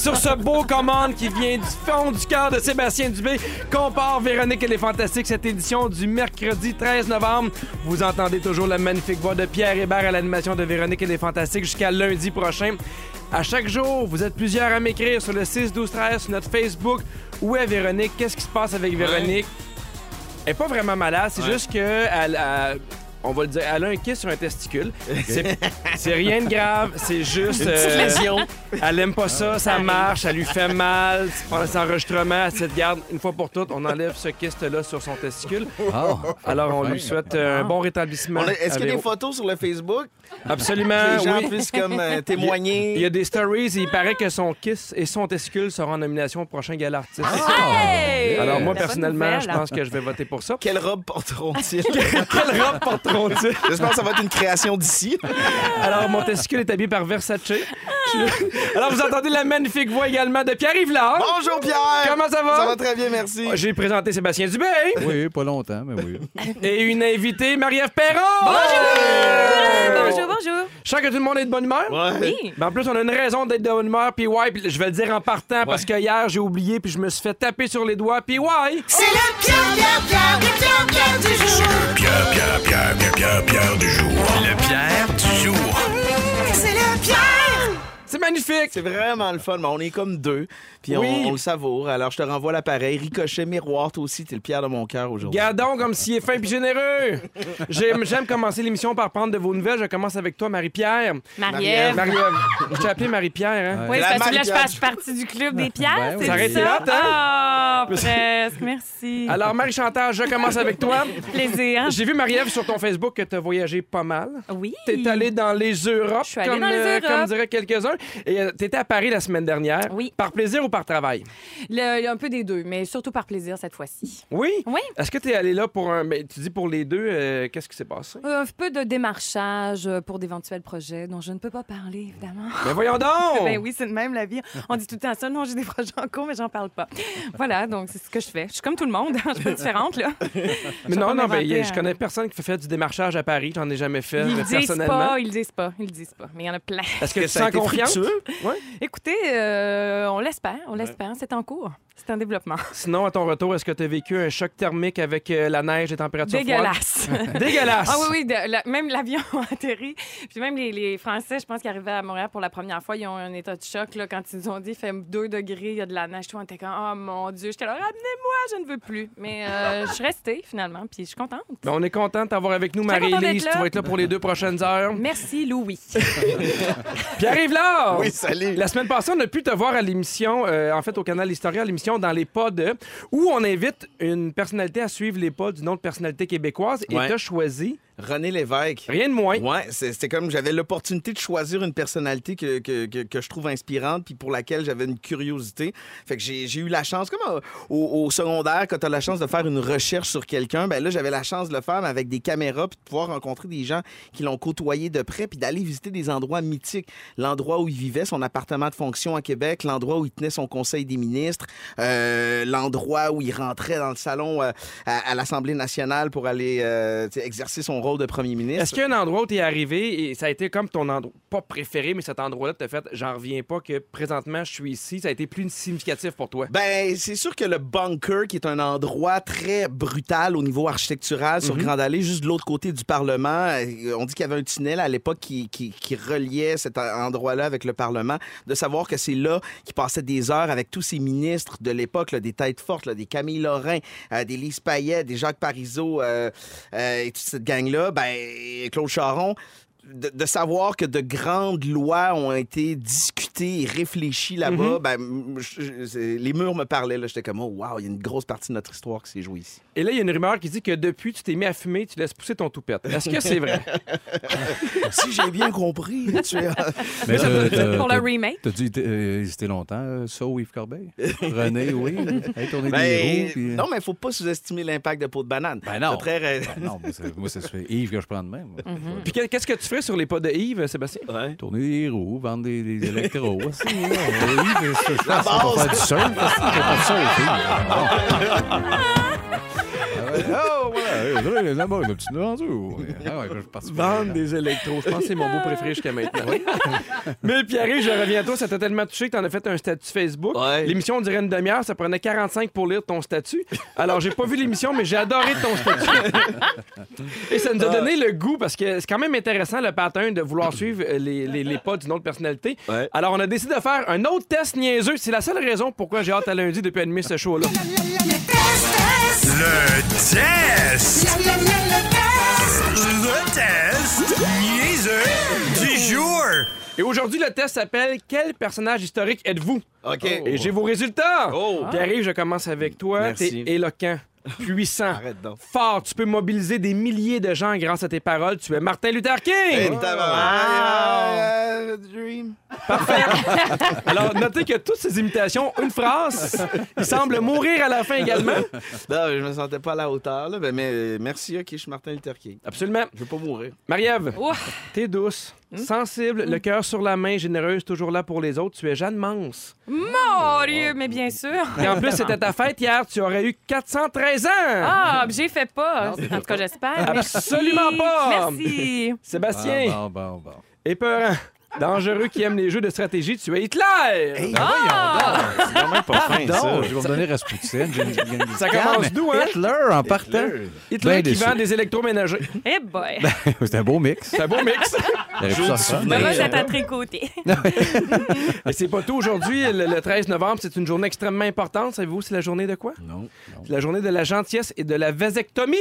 sur ce beau commande qui vient du fond du cœur de Sébastien Dubé qu'on part Véronique et les Fantastiques cette édition du mercredi 13 novembre. Vous entendez toujours la magnifique voix de Pierre Hébert à l'animation de Véronique et les Fantastiques jusqu'à lundi prochain. À chaque jour, vous êtes plusieurs à m'écrire sur le 6 12 13 sur notre Facebook. Où est Véronique? Qu'est-ce qui se passe avec Véronique? Elle est pas vraiment malade, c'est juste que elle, elle- on va le dire, elle a un kiss sur un testicule. C'est- C'est rien de grave, c'est juste. euh, elle aime pas ça, ça marche, ça lui fait mal. Pendant cet enregistrement, elle se dit, garde, une fois pour toutes, on enlève ce kyste-là sur son testicule. Ah. Alors, on lui souhaite euh, un bon rétablissement. On a- Est-ce à qu'il y a des Véro. photos sur le Facebook? Absolument, Les gens oui. puissent comme euh, témoigner. Il y a des stories et il paraît que son kiss et son testicule seront en nomination au prochain gala artiste. Hey! Alors, moi, La bonne personnellement, nouvelle. je pense que je vais voter pour ça. Quelle robe porteront-ils? Quelle robe J'espère que ça va être une création d'ici. Alors, mon testicule est habillé par Versace. Je- Alors, vous entendez la magnifique voix également de Pierre Yvelard. Bonjour Pierre! Comment ça va? Ça va très bien, merci. J'ai présenté Sébastien Dubé Oui, pas longtemps, mais oui. et une invitée, Marie-Ève Perron. Bonjour, bonjour. Je sens que tout le monde est de bonne humeur. Ouais. Oui. Ben, en plus, on a une raison d'être de bonne humeur. Puis ouais, puis je vais le dire en partant parce que hier, j'ai oublié puis je me suis fait taper sur les doigts. Puis ouais, C'est le Pierre, Pierre, Pierre, des Pierre, Pierre du jour. Pierre, Pierre, Pierre, Pierre, Pierre, Pierre du jour. Le Pierre du jour. C'est le Pierre. C'est magnifique. C'est vraiment le fun, mais on est comme deux, puis on- Oui. on, le savoure. Alors, je te renvoie l'appareil. Ricochet, miroir, toi aussi, t'es le Pierre de mon cœur aujourd'hui. Gardons comme s'il est fin puis généreux. J'aime, j'aime commencer l'émission par prendre de vos nouvelles. Je commence avec toi, Marie-Pierre. Marie-Ève. Marie-Ève. Je t'ai appelé Marie-Pierre, hein? Oui, La c'est parce que là, je Marie-Pierre. fais partie du club des pierres. Ben oui. c'est Ça aurait été ça? hot, hein? Ah, presque. Merci. Alors, Marie-Chantal, je commence avec toi. Plaisir. J'ai vu, Marie-Ève, sur ton Facebook que tu as voyagé pas mal. Oui. T'es allé dans les Europes, Je suis allée comme, dans les euh, Europes. comme diraient quelques-uns. Et euh, t'étais à Paris la semaine dernière. Oui. Par plaisir ou par travail? Le- un peu des deux, mais surtout par plaisir cette fois-ci. Oui? Oui. Est-ce que t'es allé là pour un... ben, tu dis pour les deux, euh, qu'est-ce qui s'est passé? Un peu de démarchage euh, pour d'éventuels projets dont je ne peux pas parler, évidemment. Ben voyons donc! Ben oui, c'est de même la vie. On dit tout le temps ça. Non, j'ai des projets en cours, mais j'en parle pas. Voilà, donc c'est ce que je fais. Je suis comme tout le monde. Je suis pas différente, là. Mais non, non, ben, je euh, connais personne qui fait faire du démarchage à Paris. J'en ai jamais fait, Ils euh, le disent personnellement. pas, ils le disent pas, ils le disent pas. Mais il y en a plein. Est-ce que, Que tu sens été Écoutez, euh, on l'espère, on l'espère. C'est en cours. C'est en développement. Sinon, à ton retour, est-ce que tu as vécu un choc thermique avec euh, la neige et températures Dégueulasse. froides? Dégueulasse! Ah oui, oui, de- la- même l'avion a atterri. Puis même les, les Français, je pense, qui arrivaient à Montréal pour la première fois, ils ont un état de choc là, quand ils nous ont dit il fait 2 degrés, il y a de la neige. Tout, on était comme, oh mon Dieu, j'étais là, ramenez-moi, je ne veux plus. Mais euh, je suis restée finalement, puis je suis contente. Ben, on est content de t'avoir avec nous, Marie-Élise. Tu là. vas être là pour les deux prochaines heures. Merci, Louis. Pierre-Yves Oui, salut. La semaine passée, on a pu te voir à l'émission, euh, en fait, au canal Historia, à l'émission Dans les pas de, où on invite une personnalité à suivre les pas d'une autre personnalité québécoise et Ouais. t'as choisi René Lévesque. rien de moins. Ouais, c'est- c'était comme j'avais l'opportunité de choisir une personnalité que, que, que, que je trouve inspirante puis pour laquelle j'avais une curiosité. Fait que j'ai j'ai eu la chance, comme au, au secondaire, quand tu as la chance de faire une recherche sur quelqu'un, ben là, j'avais la chance de le faire mais avec des caméras puis de pouvoir rencontrer des gens qui l'ont côtoyé de près puis d'aller visiter des endroits mythiques. L'endroit où il vivait, son appartement de fonction à Québec, l'endroit où il tenait son conseil des ministres, euh, l'endroit où il rentrait dans le salon euh, à, à l'Assemblée nationale pour aller euh, tu exercer son rôle de premier ministre. Est-ce qu'il y a un endroit où tu es arrivé et ça a été comme ton endroit, pas préféré, mais cet endroit-là, t'as fait, j'en reviens pas que présentement je suis ici, ça a été plus significatif pour toi? Ben, c'est sûr que le bunker, qui est un endroit très brutal au niveau architectural sur Grande Allée, juste de l'autre côté du Parlement, on dit qu'il y avait un tunnel à l'époque qui, qui, qui reliait cet en- endroit-là avec le Parlement, de savoir que c'est là qu'il passait des heures avec tous ces ministres de l'époque, des têtes fortes, des Camille Lorrain, euh, des Lise Payet, des Jacques Parizeau euh, euh, et toute cette gang-là, ben, Claude Charon, de, de savoir que de grandes lois ont été discutées et réfléchies là-bas, ben, je- je- c'est- les murs me parlaient. là. J'étais comme, oh, wow, il y a une grosse partie de notre histoire qui s'est jouée ici. Et là, il y a une rumeur qui dit que depuis, tu t'es mis à fumer, tu laisses pousser ton toupette. Est-ce que c'est vrai? si j'ai bien compris, tu es- Mais t'as- t'as- Pour le t'as- remake. T'as-tu été- euh, hésité longtemps, euh, ça ou Yves Corbeil? René, oui. Hey, tourner Ben, des roues. puis- Non, mais il faut pas sous-estimer l'impact de peau de banane. Ben non. T'as très Ben non, moi, c'est- moi, c'est c'est Yves que je prends de même. Puis que- qu'est-ce que tu ferais sur les pas de Yves, Sébastien? Ouais. Tourner des roues, vendre des, des électros. aussi, là. Yves, c'est- qu'il va base. faire du surf. il va faire du surf, Yves. Ah ouais. Oh, voilà. Ouais, ouais, là-bas, le petit rendu. ouais. Ah ouais, je suis parti pour Vendre là. des électros. Je pense que c'est mon beau préféré jusqu'à maintenant. Mais Pierre, je reviens à toi. Ça t'a tellement touché que t'en as fait un statut Facebook. Ouais. L'émission, on dirait une demi-heure. Ça prenait 45 pour lire ton statut. Alors, j'ai pas vu l'émission, mais j'ai adoré ton statut. Et ça nous a donné le goût parce que c'est quand même intéressant le pattern de vouloir suivre euh, les, les, les pas d'une autre personnalité. Ouais. Alors, on a décidé de faire un autre test niaiseux. C'est la seule raison pourquoi j'ai hâte à lundi depuis animer ce show-là. Le test! Le test niaiseux du jour! Et aujourd'hui, le test s'appelle Quel personnage historique êtes-vous? OK. Et j'ai vos résultats. Oh. Pierre-Yves, je commence avec toi. Merci. T'es éloquent, puissant, Arrête donc. fort. Tu peux mobiliser des milliers de gens grâce à tes paroles. Tu es Martin Luther King. Hey, tabarnak. Euh, Dream. Alors, notez que toutes ces imitations une phrase. Il semble mourir à la fin également. Non, je me sentais pas à la hauteur, là. Mais euh, merci, OK, je suis Martin Luther King. Absolument. Je veux pas mourir. Marie-Ève, t'es douce, sensible, le cœur sur la main, généreuse, toujours là pour les autres. Tu es Jeanne Mance. Mon Dieu, mais bien sûr. Et en plus, c'était ta fête hier. Tu aurais eu 413 ans. Ah, j'ai fait pas. En tout cas, j'espère. Absolument pas. Merci. Sébastien, Bon, bon, bon. épeurant, dangereux qui aime les jeux de stratégie, tu es Hitler. Ah! C'est quand même pas fin, ça. Je vais vous donner Rasputin. Ça commence d'où, hein? Hitler en partant. Hitler Ben qui déçu. vend des électroménagers. Eh boy. C'est un beau mix. C'est un beau mix. Ben, euh, j'étais à tricoter. Et c'est pas tout aujourd'hui. Le, le 13 novembre, c'est une journée extrêmement importante. Savez-vous, c'est la journée de quoi? Non, non. C'est la journée de la gentillesse et de la vasectomie.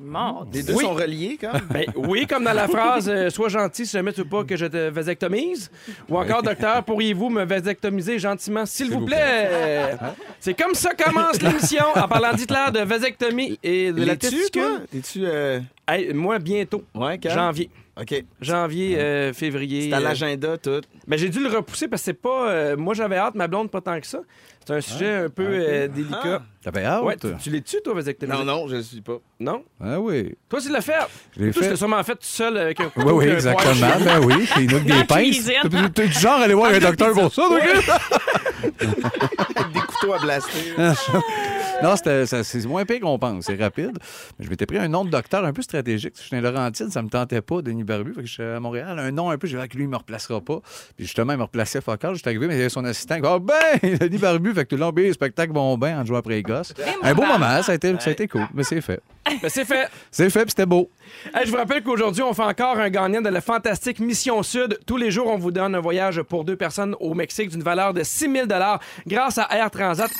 Mon Les deux Oui. sont reliés, quand même. Ben, oui, comme dans la phrase euh, Sois gentil si jamais tu veux pas que je te vasectomise. Ou encore, docteur, pourriez-vous me vasectomiser gentiment, s'il vous vous plaît? C'est comme ça commence l'émission en parlant d'Hitler, de vasectomie et de la testicule. T'es-tu... euh, Hey, moi, bientôt. Ouais, quand? Janvier. OK. Janvier, euh, février. C'est à euh, l'agenda, tout. Ben, j'ai dû le repousser parce que c'est pas. euh, moi, j'avais hâte, ma blonde, pas tant que ça. C'est un sujet un peu euh, délicat. T'avais hâte? Ouais, tu, tu l'es-tu, toi, vasectomie? Non, non, je le suis pas. Non? Ah oui. Toi, tu l'as fait. Je l'ai Toi, tu fait. l'as sûrement fait tout seul avec un Oui, oui, exactement. Ben oui, c'est une La des pinces. cuisine. T'es- du genre à aller voir un docteur pour ça, donc? Des couteaux à blaster. Non, c'est moins pire qu'on pense. C'est rapide. Mais je m'étais pris un nom de docteur un peu stratégique. Je suis un Laurentide, ça me tentait pas, Denis Barbu. Fait que je suis à Montréal. Un nom un peu, j'ai vu que lui, il me replacera pas. Puis justement, il me replaçait focal. J'étais arrivé, mais il y avait son assistant. qui dit, Ah ben, Denis Barbu. Fait que tout le long, ben, les spectacles vont bien en jouant après les Un beau moment, ça a été, ça a été cool. Mais c'est fait. Ben, c'est fait. C'est fait, puis c'était beau. Hey, je vous rappelle qu'aujourd'hui, on fait encore un gagnant de la fantastique Mission Sud. Tous les jours, on vous donne un voyage pour deux personnes au Mexique d'une valeur de 6 000 grâce à Air Transat.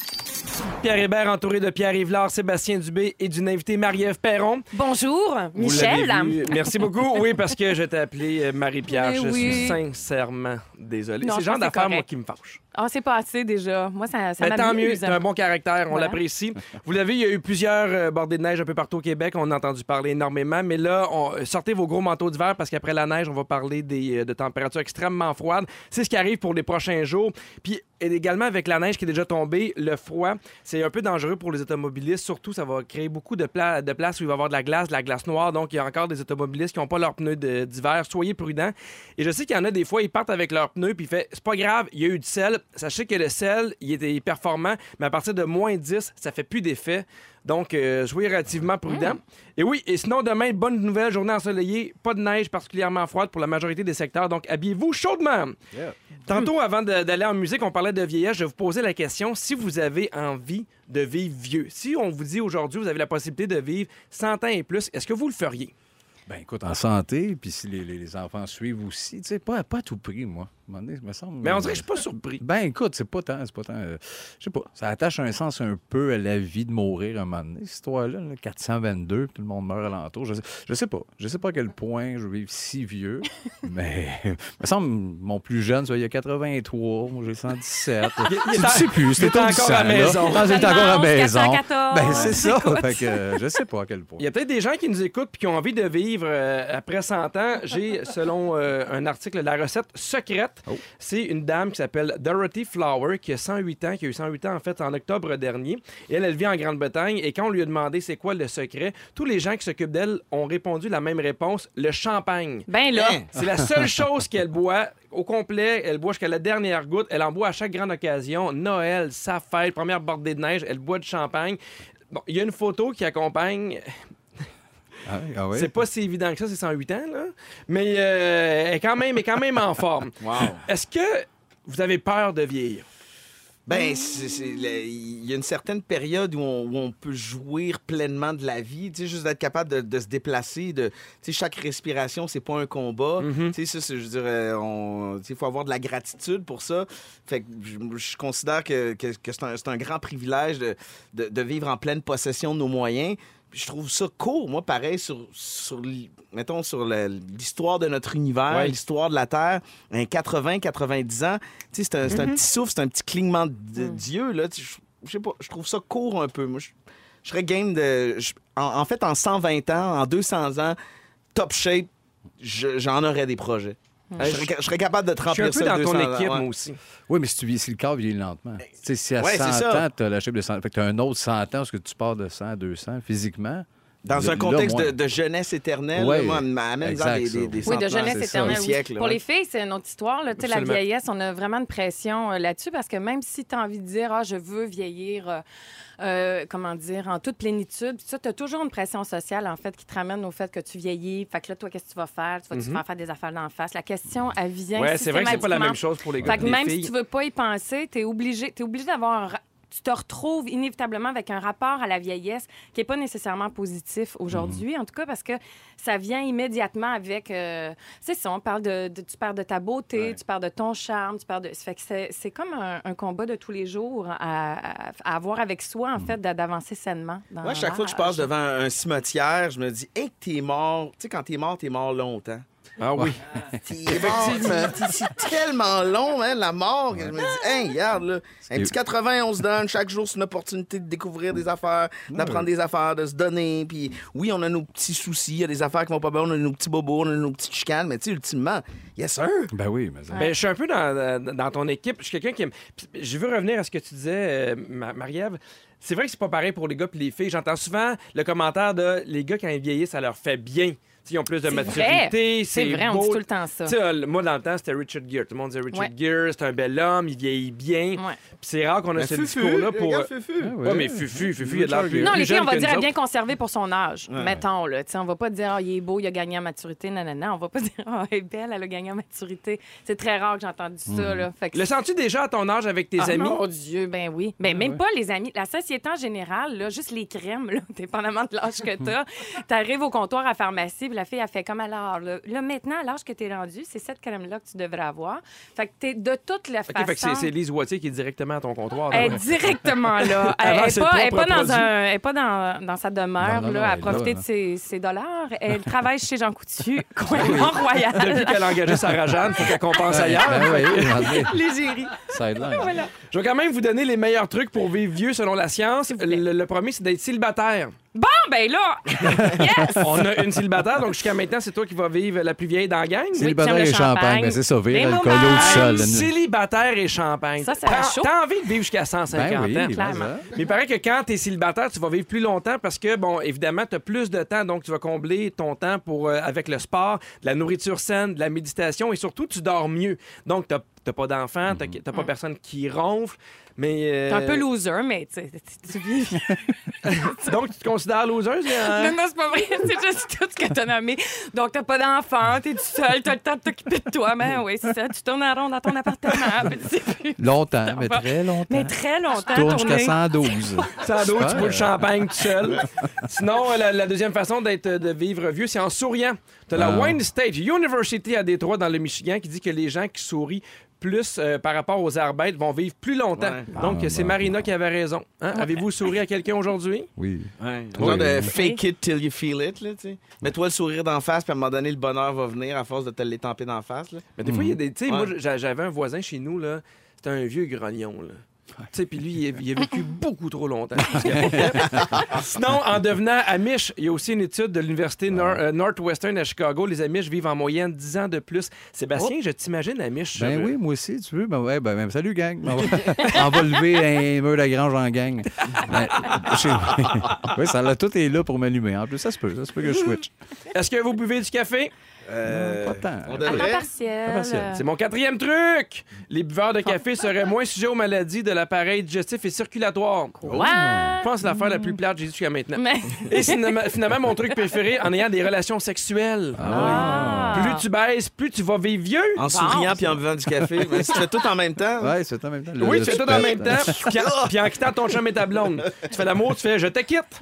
Pierre Hébert, entouré de Pierre Yvelard, Sébastien Dubé et d'une invitée Marie-Ève Perron. Bonjour, Vous Michel. l'avez vu. Merci beaucoup. Oui, parce que je t'ai appelé euh, Marie-Pierre. Mais Je oui. suis sincèrement désolé. C'est le genre c'est d'affaires, moi, qui me fâche. Ah, c'est pas assez déjà. Moi, ça, ça Mais tant mieux, t'as un bon caractère, on Voilà. l'apprécie. Vous l'avez, il y a eu plusieurs euh, bordées de neige un peu partout au Québec, on a entendu parler énormément, mais là, sortez vos gros manteaux d'hiver parce qu'après la neige, on va parler euh, de températures extrêmement froides. C'est ce qui arrive pour les prochains jours. Puis également avec la neige qui est déjà tombée, le froid, c'est un peu dangereux pour les automobilistes. Surtout, ça va créer beaucoup de, pla- de places où il va y avoir de la glace, de la glace noire. Donc, il y a encore des automobilistes qui n'ont pas leurs pneus d'hiver. Soyez prudents. Et je sais qu'il y en a des fois, ils partent avec leurs pneus puis fait c'est pas grave, il y a eu du sel. Sachez que le sel, il était performant, mais à partir de moins 10, ça fait plus d'effet. Donc, euh, soyez relativement prudents. Et oui, et sinon, demain, bonne nouvelle, journée ensoleillée, pas de neige particulièrement froide pour la majorité des secteurs. Donc, habillez-vous chaudement. Tantôt, avant d'aller en musique, on parlait de vieillesse. Je vais vous poser la question si vous avez envie de vivre vieux. Si on vous dit aujourd'hui, vous avez la possibilité de vivre 100 ans et plus, est-ce que vous le feriez? Ben écoute, en santé, puis si les, les- les enfants suivent aussi, tu sais, pas, pas à tout prix, moi. À un moment donné, me semble. Mais on dirait que je suis pas surpris. Ben écoute, c'est pas tant, c'est pas tant. euh, je sais pas, ça attache un sens un peu à la vie de mourir un moment donné. Cette histoire-là, là, 422, puis tout le monde meurt alentour. Je sais, je sais pas. Je sais pas à quel point je vais vivre si vieux, mais il me semble mon plus jeune, ça, il y a 83, moi j'ai 117. il est tu en- sais plus, c'était encore étourdissant, à la maison. J'étais encore à la maison. 414. Ben c'est ça. Fait que, euh, je sais pas à quel point. Il y a peut-être des gens qui nous écoutent et qui ont envie de vivre euh, après 100 ans. J'ai, selon euh, un article, la recette secrète. C'est une dame qui s'appelle Dorothy Flower, qui a 108 ans, qui a eu 108 ans en fait en octobre dernier. Et elle, elle vit en Grande-Bretagne. Et quand on lui a demandé c'est quoi le secret, tous les gens qui s'occupent d'elle ont répondu la même réponse le champagne. Ben là. Hein? C'est la seule chose qu'elle boit au complet. Elle boit jusqu'à la dernière goutte. Elle en boit à chaque grande occasion. Noël, sa fête, première bordée de neige, elle boit du champagne. Bon, il y a une photo qui accompagne. Ah ah oui. C'est pas si évident que ça, c'est 108 ans, là. Mais euh, elle, est quand même, elle est quand même en forme. Wow. Est-ce que vous avez peur de vieillir? Ben, il y a une certaine période où on, où on peut jouir pleinement de la vie, tu sais, juste d'être capable de, de se déplacer, de, tu sais, chaque respiration, c'est pas un combat. Mhm. Tu sais, ça, je dirais, on, tu sais, il faut avoir de la gratitude pour ça. Fait que je, je considère que, que- que c'est un, grand privilège de, de- de vivre en pleine possession de nos moyens. Je trouve ça cool, moi, pareil, sur, sur mettons, sur l'histoire de notre univers, Ouais. l'histoire de la Terre, un 80, 90 ans. Tu sais, c'est un, c'est un petit souffle, c'est un petit clignement de Dieu, là. Tu sais, Je sais pas, je trouve ça court un peu. Moi, je, je serais game de... je- en, en fait, en 120 ans, en 200 ans, top shape, je- j'en aurais des projets. Je, serais, ca- je serais capable de te Je suis un remplir peu ça dans ton 200 ans, équipe, ouais. moi aussi. Oui, mais si, tu, si le corps vieillit lentement. Tu sais, si à Ouais, c'est 100 ça. ans, tu as la shape de 100 fait que tu as un autre 100 ans, parce que tu pars de 100 à 200 physiquement. Dans un contexte là, de, jeunesse étenaire, Ouais, moi, à même exact, des, ça. des, des Oui, de jeunesse ça, éternelle. oui. siècle, Pour ouais. les filles, c'est une autre histoire. là. Tu sais, La vieillesse, on a vraiment une pression euh, là-dessus parce que même si tu as envie de dire, ah, je veux vieillir, euh, euh, comment dire, en toute plénitude, tu as toujours une pression sociale, en fait, qui te ramène au fait que tu vieillis. Fait que là, toi, qu'est-ce que tu vas faire? Tu vas-tu faire faire des affaires d'en face? La question, elle vient. Ouais, c'est vrai que c'est pas la même chose pour les gars Fait que même filles. si tu veux pas y penser, tu es obligé, t'es obligé d'avoir tu te retrouves inévitablement avec un rapport à la vieillesse qui n'est pas nécessairement positif aujourd'hui, en tout cas parce que ça vient immédiatement avec... euh, c'est ça, on parle de, de- Tu perds de ta beauté, tu perds de ton charme, tu perds de... Ça fait que c'est, comme un, un combat de tous les jours à, à- à avoir avec soi, en fait, d'a- d'avancer sainement. Moi, chaque fois que je passe devant un cimetière, je me dis, hey, t'es mort. Tu sais, quand t'es mort, t'es mort longtemps. Ah oui. Effectivement. C'est tellement long, hein, la mort. que Je me dis, hey, regarde, là, un petit 80, on se donne. Chaque jour, c'est une opportunité de découvrir des affaires, d'apprendre des affaires, de se donner. Puis oui, on a nos petits soucis, il y a des affaires qui vont pas bien, on a nos petits bobos, on a nos petites chicanes. Mais tu sais, ultimement, yes, sir. Ben oui, mais ça- Ben, je suis un peu dans, ton équipe. Je suis quelqu'un qui aime. Puis, Je veux revenir à ce que tu disais, euh, Ma- Marie-Ève. C'est vrai que c'est pas pareil pour les gars et les filles. J'entends souvent le commentaire de les gars, quand ils vieillissent, ça leur fait bien. T'sais, ils ont plus de maturité. C'est vrai, on beau. dit tout le temps ça. Tu sais, euh, moi, dans le temps, c'était Richard Gere. Tout le monde disait Richard Ouais. Gere, c'est un bel homme, il vieillit bien. Ouais. Puis c'est rare qu'on a Mais ce discours-là pour. regarde Fufu. Ah. Ouais, mais Fufu, Fufu, il a de l'air plus. Non, les filles, on va dire, nous elle est bien autres. conservée pour son âge. Mettons, là. Tu sais, on va pas dire, ah, il est beau, il a gagné en maturité. Non, non, non. On va pas dire, ah, elle est belle, elle a gagné en maturité. C'est très rare que j'ai entendu ça, là. Fait que Le sens-tu déjà à ton âge avec tes Ah, amis? Mon Dieu, ben oui. Ben même pas les amis. La société en général, là, juste les crèmes, là, dépendamment de l'âge que t'as. T'arrives au comptoir à la pharmacie, la fille, elle fait comme alors. Là, Là, maintenant, à l'âge que t'es rendu, c'est cette crème-là que tu devrais avoir. Fait que t'es de toutes les OK, fait que c'est- façons... c'est Lise Wattier qui est directement à ton comptoir. là, Elle est directement là. Elle n'est pas, elle dans, produits. un, elle est pas dans, dans sa demeure Non, non, non, là, à là, profiter de ses, ses dollars. Elle travaille chez Jean Coutu, coin Mont-Royal. Depuis qu'elle a engagé Sarah Jeanne, faut qu'elle compense ailleurs. Ben oui, L'égérie. Voilà. Je vais quand même vous donner les meilleurs trucs pour vivre vieux selon la science. le premier, c'est d'être célibataire. Bon, ben là, yes! On a une célibataire, donc jusqu'à maintenant, c'est toi qui vas vivre la plus vieille dans la gang. Célibataire Oui, et champagne, champagne. ben c'est ça, moments. colo tout seul. Célibataire et champagne. Ça, c'est T'as- chaud. T'as envie de vivre jusqu'à 150 Ben oui, ans. ben clairement. Mais il paraît que quand tu es célibataire, tu vas vivre plus longtemps parce que, bon, évidemment, tu as plus de temps, donc tu vas combler ton temps pour, euh, avec le sport, de la nourriture saine, de la méditation et surtout, tu dors mieux. Donc, tu n'as pas d'enfants, tu n'as pas personne qui ronfle. Mais, euh, T'es un peu loser, mais tu tu- tu vis. Donc, tu te considères loseuse? hein? Non, non, c'est pas vrai. C'est juste tout ce que t'as nommé. Donc, t'as pas d'enfant, t'es tout seul, t'as le temps de t'occuper de toi. Ben oui, c'est ça. Tu tournes en rond dans ton appartement. puis tu sais plus. Longtemps, mais très longtemps. Mais très longtemps. Tourne jusqu'à tourner. 112. Sans doute, tu Super. bois le champagne tout seul. Sinon, euh, la, la deuxième façon d'être, de vivre vieux, c'est en souriant. Tu as la Ah. Wayne State University à Détroit, dans le Michigan, qui dit que les gens qui sourient plus euh, par rapport aux arbettes vont vivre plus longtemps. Ouais. Donc, Ah, c'est. Marina qui avait raison. Hein? Avez-vous souri à quelqu'un aujourd'hui? Oui. Ouais. Oui, Genre de fake it till you feel it, là, tu sais. Mets-toi le sourire d'en face, puis à un moment donné, le bonheur va venir à force de te l'étamper d'en face, là. Mais des fois, il y a des. Tu sais, moi, j'avais un voisin chez nous, là. C'était un vieux grognon, là. Sais, puis lui, il a, il a vécu beaucoup trop longtemps. Sinon, en devenant Amish, il y a aussi une étude de l'Université Nor- euh, Northwestern à Chicago. Les Amish vivent en moyenne 10 ans de plus. Sébastien, je t'imagine Amish. Ben euh, oui, moi aussi, tu veux. Ben ouais, ben même. Salut, gang. On va, on va lever un mur de grange en gang. Ben, oui, ça là, tout est là pour m'allumer. En plus, ça se peut. Ça se peut que je switch. Est-ce que vous buvez du café? Euh, Pas tant. On À temps devrait. partiel. partiel. C'est mon quatrième truc! Les buveurs de café seraient moins sujets aux maladies de l'appareil digestif et circulatoire. Quoi? Je pense que c'est l'affaire la plus plate que j'ai dit jusqu'à maintenant. Mais... Et finalement, mon truc préféré, en ayant des relations sexuelles. Ah. Plus tu baisses, plus tu vas vivre vieux. En souriant puis en buvant du café. Mais si tu fais tout en même temps. Ouais, c'est en même temps. Oui, Le- tu fais tout en même temps, puis en, puis en quittant ton chum et ta blonde. Tu fais l'amour, tu fais je te quitte.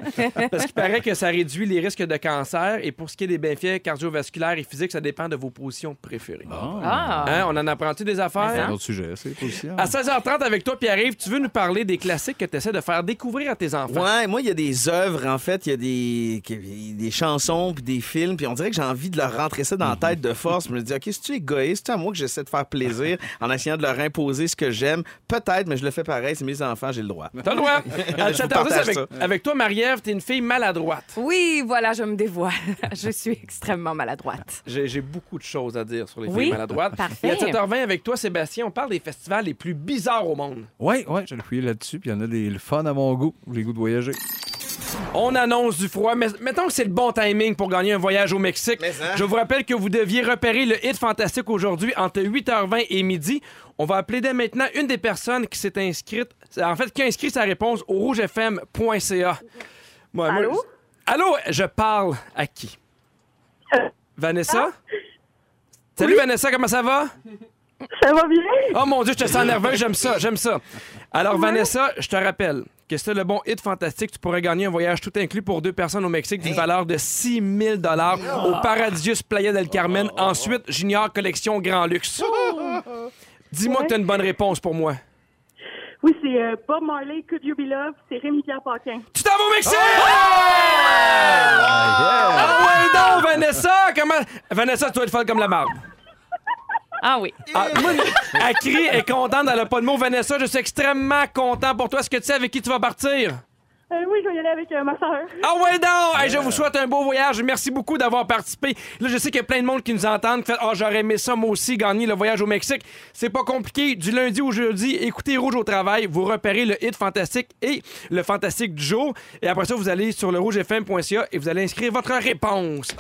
Parce qu'il paraît que ça réduit les risques de cancer. Et pour ce qui est des bienfaits cardiovasculaires et physiques, ça dépend de vos positions préférées. Ah. Hein, on en apprend-tu des C'est affaires? un autre sujet, c'est position. À 16h30 avec toi, Pierre-Yves, tu veux nous parler des classiques que tu essaies de faire découvrir à tes enfants? Ouais, moi, il y a des œuvres, en fait, il y a des, des chansons puis des films, puis on dirait que j'ai envie de leur rentrer ça dans la tête de force. Je me dis, OK, si tu es égoïste, c'est à moi que j'essaie de faire plaisir en essayant de leur imposer ce que j'aime. Peut-être, mais je le fais pareil, c'est mes enfants, j'ai le droit. T'as le droit. À Je vous 7h10 partage avec, ça. avec toi, Marie-Ève, t'es une fille maladroite. Oui, voilà, je me dévoile. je suis extrêmement maladroite. J'ai j'ai beaucoup de choses à dire sur les Oui? filles maladroites. Parfait. Et à 7h20 avec toi, Sébastien, on parle des festivals les plus bizarres au monde. Oui, oui, j'allais fouiller là-dessus, puis il y en a des le fun à mon goût. J'ai goût de voyager. On annonce du froid, mais mettons que c'est le bon timing pour gagner un voyage au Mexique. Hein? Je vous rappelle que vous deviez repérer le hit fantastique aujourd'hui entre 8h20 et midi. On va appeler dès maintenant une des personnes qui s'est inscrite, en fait, qui a inscrit sa réponse au rougefm.ca. Moi, moi- Allô? Allô, je parle à qui? Vanessa? Salut Vanessa, comment ça va? Ça va bien? Oh mon Dieu, je te sens nerveux, j'aime ça, j'aime ça. Alors Vanessa, je te rappelle que c'était le bon hit fantastique, tu pourrais gagner un voyage tout inclus pour deux personnes au Mexique d'une valeur de 6 000 au Paradisius Playa del Carmen. Ensuite, Junior Collection Grand Luxe. Dis-moi que tu as une bonne réponse pour moi. Oui, c'est euh, Bob Marley, Could You Be Love, c'est Rémi-Pierre Paquin. Tu t'en vas au Mexique! Ah ouais, donc, Vanessa! Comment... Vanessa, tu dois être folle comme la marde. Ah oui. Ah, moi, elle crie, elle est contente, elle a pas de mots. Vanessa, je suis extrêmement content pour toi. Est-ce que tu sais avec qui tu vas partir? Euh, oui, je vais y aller avec euh, ma soeur. Ah ouais donc! Hey, je vous souhaite un beau voyage. Merci beaucoup d'avoir participé. Là, je sais qu'il y a plein de monde qui nous entendent, qui fait « Ah, j'aurais aimé ça, moi aussi, gagner le voyage au Mexique. » C'est pas compliqué. Du lundi au jeudi, écoutez Rouge au travail. Vous repérez le hit fantastique et le fantastique du jour. Et après ça, vous allez sur le rougefm.ca et vous allez inscrire votre réponse.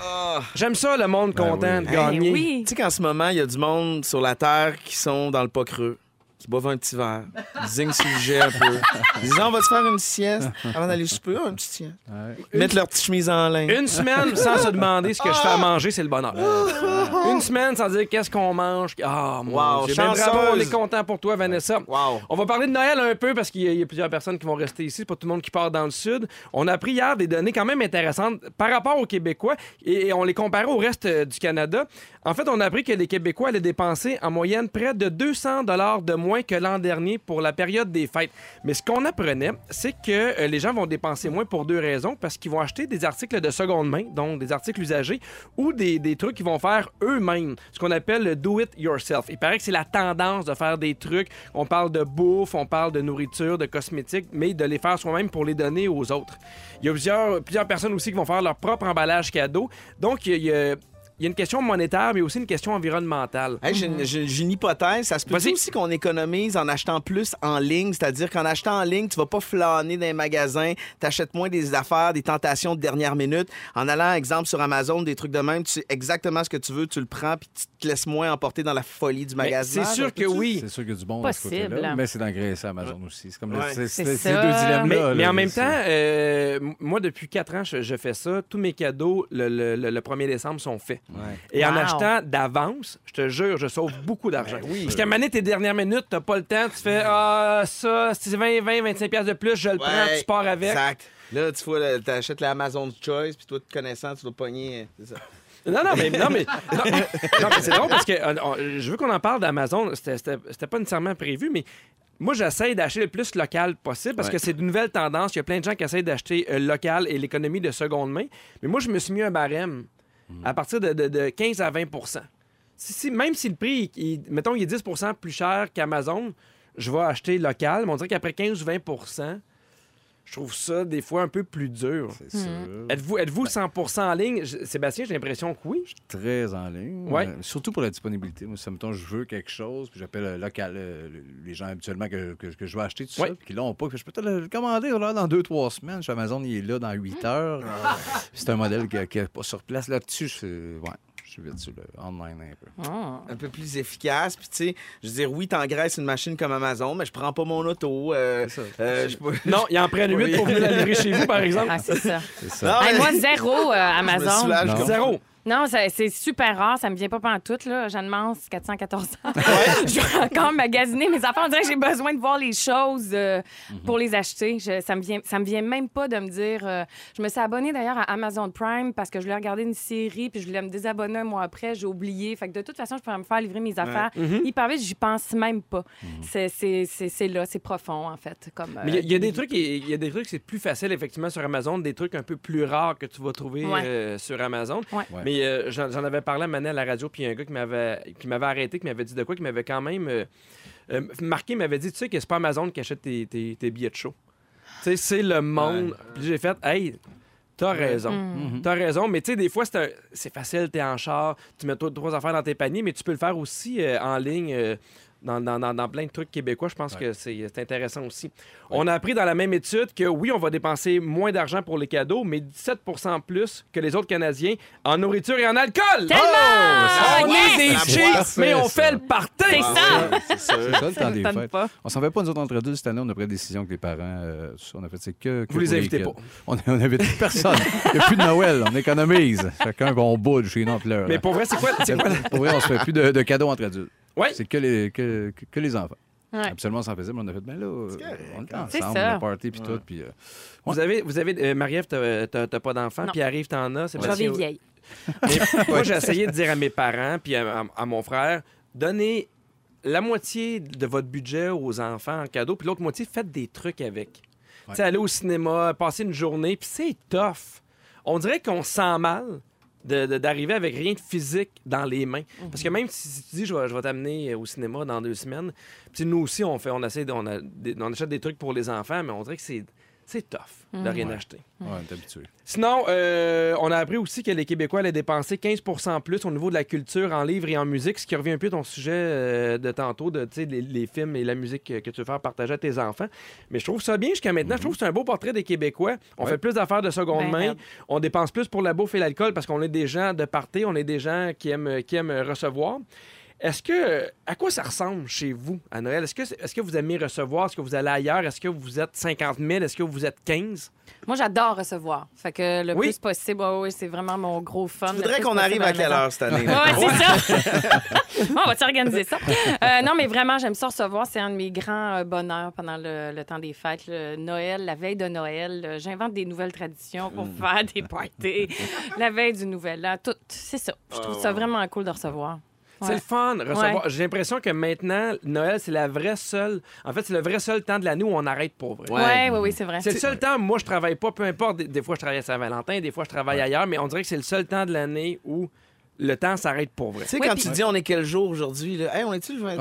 J'aime ça, le monde content de oui. gagner. Ben oui. Tu sais qu'en ce moment, il y a du monde sur la Terre qui sont dans le pas creux, qui boivent un petit verre, zignent sur le jet un peu. Ils disent, on va te faire une sieste avant d'aller souper, un petit sieste. Mettre leur petite chemise en lin. Une semaine sans se demander ce que je fais à manger, c'est le bonheur. Une semaine sans dire qu'est-ce qu'on mange. Ah, mon Wow, bravo, on est content pour toi, Vanessa. Wow. On va parler de Noël un peu parce qu'il y, a- il y a plusieurs personnes qui vont rester ici. C'est pas tout le monde qui part dans le sud. On a appris hier des données quand même intéressantes par rapport aux Québécois et, et on les comparait au reste euh, du Canada. En fait, on a appris que les Québécois allaient dépenser en moyenne près de 200 dollars de moins que l'an dernier pour la période des fêtes. Mais ce qu'on apprenait, c'est que euh, les gens vont dépenser moins pour deux raisons. Parce qu'ils vont acheter des articles de seconde main, donc des articles usagés, ou des, des trucs qu'ils vont faire eux-mêmes. Ce qu'on appelle le do it yourself. Il paraît que c'est la tendance de faire des trucs. On parle de bouffe, on parle de nourriture, de cosmétiques, mais de les faire soi-même pour les donner aux autres. Il y a plusieurs, plusieurs personnes aussi qui vont faire leur propre emballage cadeau. Donc, il y a- il y a une question monétaire, mais aussi une question environnementale. Hey, j'ai, une- j'ai- une hypothèse. Ça se peut Vas-y. aussi qu'on économise en achetant plus en ligne, c'est-à-dire qu'en achetant en ligne, tu vas pas flâner dans les magasins, t'achètes moins des affaires, des tentations de dernière minute. En allant, exemple, sur Amazon, des trucs de même, tu sais exactement ce que tu veux, tu le prends, puis tu te laisses moins emporter dans la folie du magasin. c'est sûr que oui. C'est sûr qu'il y a du bon ce Possible. côté-là, mais c'est d'engraisser Amazon aussi. C'est comme le- Ouais. c'est- C'est c'est- ces ça. deux dilemmes-là. Mais, là, mais en même temps, euh, moi, depuis quatre ans, je, je fais ça. Tous mes cadeaux, le, le- le- le 1er décembre, sont faits. Et en achetant d'avance, je te jure, je sauve beaucoup d'argent. Ben oui. Parce qu'à maner tes dernières minutes, t'as pas le temps, tu fais Ah, ça, c'est 20, 20, 25 piastres de plus, je le prends, tu pars avec. Exact. Là, tu vois, t'achètes la Amazon Choice, puis toi, te connaissant, tu dois pogner. C'est ça. Non, non, mais, non, mais, non, non, mais c'est drôle parce que euh, on- je veux qu'on en parle d'Amazon. C'était- pas nécessairement prévu, mais moi, j'essaie d'acheter le plus local possible parce Ouais. que c'est une nouvelle tendance. Il y a plein de gens qui essayent d'acheter euh, local et l'économie de seconde main. Mais moi, je me suis mis un barème à partir de, de- de 15 à 20 si, si- Même si le prix, il- mettons, il est 10% plus cher qu'Amazon, je vais acheter local. Mais on dirait qu'après 15 ou 20 je trouve ça des fois un peu plus dur. C'est sûr. Êtes-vous êtes 100 en ligne? Je- Sébastien, j'ai l'impression que oui. Très en ligne. Ouais. Euh, surtout pour la disponibilité. Moi, ça mettons, je veux quelque chose, puis j'appelle euh, local, euh, les gens habituellement que, que- que je vais acheter tout Ouais. ça, puis qui l'ont pas, puis je peux peut-être le commander là, dans deux, trois semaines. Chez Amazon, il est là dans huit heures. Ah. Puis c'est un modèle qui n'est pas sur place là-dessus. je- Ouais. Je suis vite sur le online un peu. Ah. un peu plus efficace. Puis, tu sais, je veux dire, oui, t'engraisses une machine comme Amazon, mais je prends pas mon auto. euh, C'est ça. euh, je Non, il en prennent 8 Oui. pour venir la livrer chez vous, par exemple. Ah, c'est ça. C'est ça. Non, Hey, mais- moi, zéro euh, Je me Amazon. soulage Non. comme- Zéro. Non, c'est super rare. Ça me vient pas pantoute, là. Jeanne Mance, 414 ans. je dois encore magasiner mes affaires. On dirait que j'ai besoin de voir les choses euh, Mhm. pour les acheter. Je- ça, me vient, ça me vient même pas de me dire... euh, je me suis abonnée d'ailleurs à Amazon Prime parce que je voulais regarder une série puis je voulais me désabonner un mois après. J'ai oublié. Fait que de toute façon, je pourrais me faire livrer mes affaires. Mhm. Hyper vite, j'y pense même pas. C'est- C'est là, c'est profond, en fait. Comme, Mais il y a- euh, il y, a des trucs, il y a des trucs, c'est plus facile effectivement sur Amazon, des trucs un peu plus rares que tu vas trouver Ouais. euh, sur Amazon. Ouais. Ouais. Euh, j'en avais parlé à Manet à la radio, puis il y a un gars qui m'avait qui m'avait arrêté, qui m'avait dit de quoi, qui m'avait quand même euh, euh, marqué, il m'avait dit, tu sais que c'est pas Amazon qui achète tes, tes- tes billets de show. Tu sais, c'est le monde. Puis j'ai fait, hey. T'as raison. Mm. T'as raison, mais tu sais, des fois, c'est facile, t'es en char, tu mets toi trois affaires dans tes paniers, mais tu peux le faire aussi euh, en ligne euh, dans, dans- dans- dans plein de trucs québécois. Je pense que c'est intéressant aussi. On a appris dans la même étude que oui, on va dépenser moins d'argent pour les cadeaux, mais 17% plus que les autres Canadiens en nourriture et en alcool. Tellement! On Oh, est des cheats, mais on ça. fait le party. C'est ça! C'est ça le temps des fêtes. pas. On s'en fait pas, nous autres, entre deux. Cette année, on a pris la décision que les parents. euh, on a fait, c'est que. que Vous les invitez pas. On, on invite personne. Il n'y a plus de Noël. On économise. Chacun va on boude chez nous en. Mais pour vrai, c'est quoi, Pour vrai, on se fait plus de, de cadeaux entre adultes. Ouais. C'est que les, que, que- que les enfants. Ouais. Absolument, on s'en faisait, mais on a fait, ben là, on était C'est ensemble, ça. le party puis tout. Puis, euh, Vous avez, vous avez euh, Marie-Ève, t'as pas d'enfant, puis arrive, t'en as. Sébastien- vivre vieille. Mais moi, j'ai essayé de dire à mes parents puis à, à- à mon frère, donnez la moitié de votre budget aux enfants en cadeau, puis l'autre moitié, faites des trucs avec. Tu sais, aller au cinéma, passer une journée, puis c'est tough. On dirait qu'on se sent mal d'arriver avec rien de physique dans les mains. Parce que même si, si tu dis, je vais, je vais t'amener au cinéma dans deux semaines, puis nous aussi, on fait, on essaie, a on achète des trucs pour les enfants, mais on dirait que c'est c'est tough de rien acheter. ouais, on est habitué. Sinon, euh, on a appris aussi que les Québécois allaient dépenser 15% plus au niveau de la culture en livres et en musique, ce qui revient un peu à ton sujet euh, de tantôt, de tu sais, les, les films et la musique que, tu veux faire partager à tes enfants. Mais je trouve ça bien jusqu'à maintenant. Je trouve que c'est un beau portrait des Québécois. On Ouais. fait plus d'affaires de seconde Ben, main. On dépense plus pour la bouffe et l'alcool parce qu'on est des gens de party, on est des gens qui aiment, qui aiment recevoir. Est-ce que. À quoi ça ressemble chez vous à Noël? Est-ce que, est-ce que vous aimez recevoir? Est-ce que vous allez ailleurs? Est-ce que vous êtes 50 000? Est-ce que vous êtes 15? Moi, j'adore recevoir. Fait que le Oui. plus possible, ouais, c'est vraiment mon gros fun. Le voudrais qu'on arrive à quelle heure cette année? Ouais, c'est ça. on va s'organiser ça. Euh, non, mais vraiment, j'aime ça recevoir. C'est un de mes grands euh, bonheurs pendant le, le temps des fêtes. Le Noël, la veille de Noël, euh, j'invente des nouvelles traditions pour faire des parties. la veille du Nouvel An, tout. C'est ça. Je trouve ça vraiment cool de recevoir. C'est le fun, recevoir. Ouais. J'ai l'impression que maintenant, Noël, c'est la vraie seule. En fait, c'est le vrai seul temps de l'année où on arrête pour vrai. Ouais, oui, oui, c'est vrai. C'est le seul temps, moi, je travaille pas, peu importe. Des, des fois, je travaille à Saint-Valentin, des fois, je travaille ailleurs, mais on dirait que c'est le seul temps de l'année où le temps s'arrête pour vrai. Tu sais, Ouais, quand tu dis on est quel jour aujourd'hui, là? Hey, on est-tu le 20?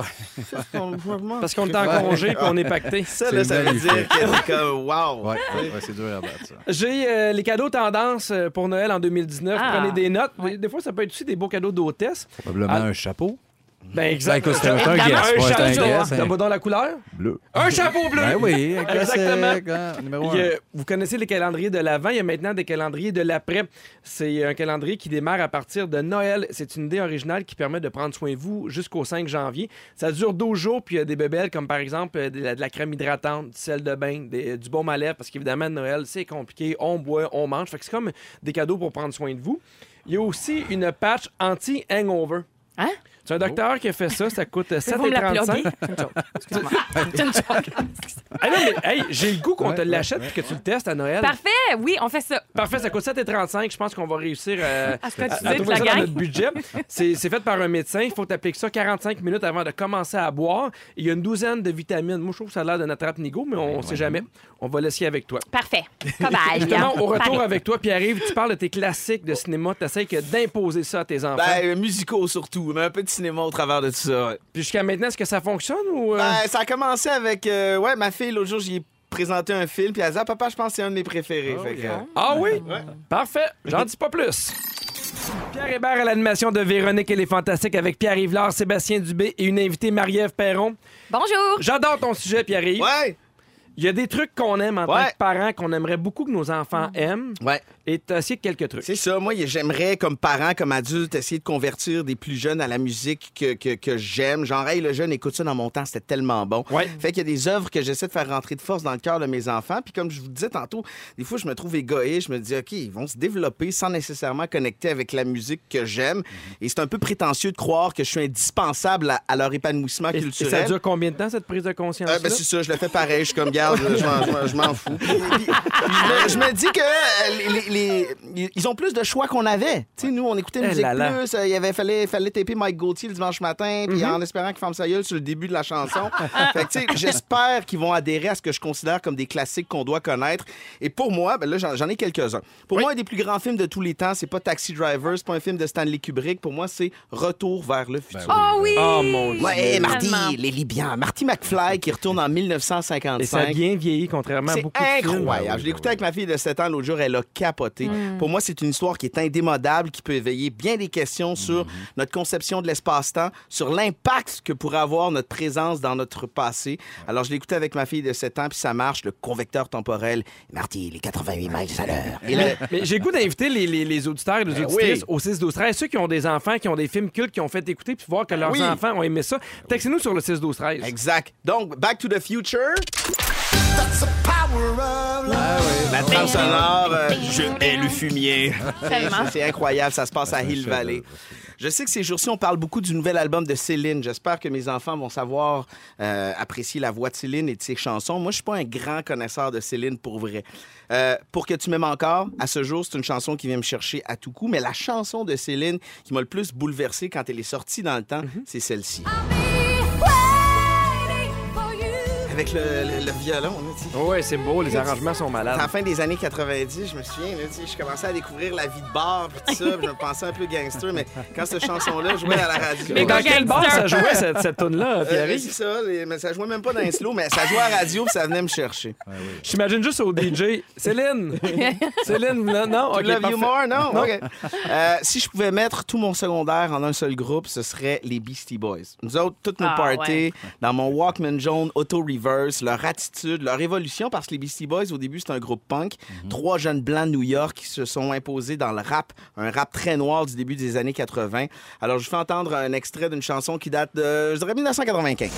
Parce qu'on est en congé puis on est pacté. Ça, là, C'est ça veut dire que wow. Ouais, ouais, c'est dur à battre, ça. J'ai euh, les cadeaux tendance euh, pour Noël en 2019. Ah. Prenez des notes. Ouais. Des, des fois, ça peut être aussi des beaux cadeaux d'hôtesse. Probablement Ah. un chapeau. Ben, Ben, exact. écoute, c'est un, un guess. chapeau. guess. Dans la couleur? bleu. Un chapeau bleu! Ben oui, un Exactement. hein, numéro Il un. vous connaissez les calendriers de l'avant, il y a maintenant des calendriers de l'après. C'est un calendrier qui démarre à partir de Noël. C'est une idée originale qui permet de prendre soin de vous jusqu'au 5 janvier. Ça dure 12 jours, puis il y a des bébelles comme par exemple euh, de la, de la crème hydratante, du sel de bain, des- du baume à lèvres, parce qu'évidemment, Noël, c'est compliqué. On boit, on mange. Fait que c'est comme des cadeaux pour prendre soin de vous. Il y a aussi une patch anti-hangover. Hein? C'est un docteur qui a fait ça. Ça coûte Vous me la 7,35. plugger? C'est une joke. Excuse-moi. C'est une joke. Ah non, mais hey, j'ai le goût qu'on te l'achète ouais, et que tu le testes à Noël. Parfait, oui, on fait ça. Parfait, ça coûte 7,35. Je pense qu'on va réussir euh, À ce que à, tu à dis, trouver la ça dans notre budget. C'est c'est fait par un médecin. Il faut t'appliquer ça 45 minutes avant de commencer à boire. Il y a une douzaine de vitamines. Moi, je trouve que ça a l'air de notre nigo, mais on ne sait jamais. On va l'essayer avec toi. Parfait. Justement, au retour avec toi, Pierre-Yves, tu parles de tes classiques de cinéma. Tu essaies d'imposer ça à tes enfants. Ben, euh, musicaux surtout, mais un de cinéma au travers de tout ça. ouais. Puis jusqu'à maintenant, est-ce que ça fonctionne ou. euh? Ben, ça a commencé avec. euh, ouais, ma fille, l'autre jour, j'y ai présenté un film, puis elle a dit Ah, papa, je pense que c'est un de mes préférés. Oh, Fait que, euh, Ah oui? Ouais. Parfait. J'en dis pas plus. Pierre Hébert à l'animation de Véronique et les Fantastiques avec Pierre Yvelard, Sébastien Dubé et une invitée Marie-Ève Perron. Bonjour. J'adore ton sujet, Pierre-Yves. Ouais! Il y a des trucs qu'on aime en tant que parents, qu'on aimerait beaucoup que nos enfants aiment. Ouais. Et t'as essayé quelques trucs. C'est ça. Moi, j'aimerais, comme parent, comme adulte, essayer de convertir des plus jeunes à la musique que, que, que j'aime. Genre, hey, le jeune, écoute ça dans mon temps, c'était tellement bon. Ouais. Fait qu'il y a des œuvres que j'essaie de faire rentrer de force dans le cœur de mes enfants. Puis comme je vous disais tantôt, des fois, je me trouve égoïste. Je me dis, OK, ils vont se développer sans nécessairement connecter avec la musique que j'aime. Et c'est un peu prétentieux de croire que je suis indispensable à, à leur épanouissement Et, et culturel. ça dure combien de temps, cette prise de conscience-là? Ah, ben, c'est ça, je le fais pareil. Je suis comme, je m'en- je m'en- je m'en fous. Puis- puis- puis je, me, je me dis que euh, les, les- les- ils ont plus de choix qu'on avait. Tu sais, nous, on écoutait Eh Musique là. Plus. euh, Il y avait, fallait, fallait taper Mike Gauthier le dimanche matin, puis en espérant qu'il ferme sa gueule sur le début de la chanson. j'espère qu'ils vont adhérer à ce que je considère comme des classiques qu'on doit connaître. Et pour moi, ben là, j'en j'en ai quelques-uns. Pour moi, un des plus grands films de tous les temps, c'est pas Taxi Driver, c'est pas un film de Stanley Kubrick. Pour moi, c'est Retour vers le futur. Oh oui! Oh, mon Dieu. Ouais, Marty, les Libyens. Marty McFly qui retourne en 1955. Bien vieilli, contrairement à C'est beaucoup de films. incroyable. Je l'ai écouté avec ma fille de 7 ans l'autre jour, elle a capoté. Pour moi, c'est une histoire qui est indémodable, qui peut éveiller bien des questions sur notre conception de l'espace-temps, sur l'impact que pourrait avoir notre présence dans notre passé. Alors, je l'ai écouté avec ma fille de 7 ans, puis ça marche, le convecteur temporel. Marty, les 88 miles à l'heure. Mais j'ai le goût d'inviter les, les- les auditeurs et les Ben auditrices oui. au 6 12 13 ceux qui ont des enfants, qui ont des films cultes, qui ont fait écouter, puis voir que leurs oui. enfants ont aimé ça. Textez-nous sur le 6 12 13 exact. Donc, Back to the Future. Ah La trame sonore, euh, je hais le fumier. Tellement. C'est incroyable, ça se passe à Hill Valley. Je sais que ces jours-ci, on parle beaucoup du nouvel album de Céline. J'espère que mes enfants vont savoir euh, apprécier la voix de Céline et de ses chansons. Moi, je suis pas un grand connaisseur de Céline pour vrai. Euh, pour que tu m'aimes encore, à ce jour, c'est une chanson qui vient me chercher à tout coup. Mais la chanson de Céline qui m'a le plus bouleversé quand elle est sortie dans le temps, c'est celle-ci. Avec le, le- le violon, là. Oh ouais, c'est beau, les arrangements sont À malades. la fin des années 90, je me souviens, là, je commençais à découvrir la vie de bar puis tout ça, puis je me pensais un peu gangster, mais quand cette chanson-là jouait à la radio... Mais Dans quand quel bar ça jouait, cette, cette tune-là, Euh, Pierre? c'est ça, les- mais ça jouait même pas dans les slow, mais ça jouait à la radio puis ça venait me chercher. J'imagine juste au DJ. Céline! Céline, non, non, To ok, love you more, non? OK. Euh, si je pouvais mettre tout mon secondaire en un seul groupe, ce serait les Beastie Boys. Nous autres, toutes nos Ah, parties, ouais. dans mon Walkman jaune auto-reverse, leur attitude, leur évolution, parce que les Beastie Boys, au début, c'était un groupe punk. Trois jeunes blancs de New York qui se sont imposés dans le rap, un rap très noir du début des années 80. Alors, je vous fais entendre un extrait d'une chanson qui date de, je dirais, 1995.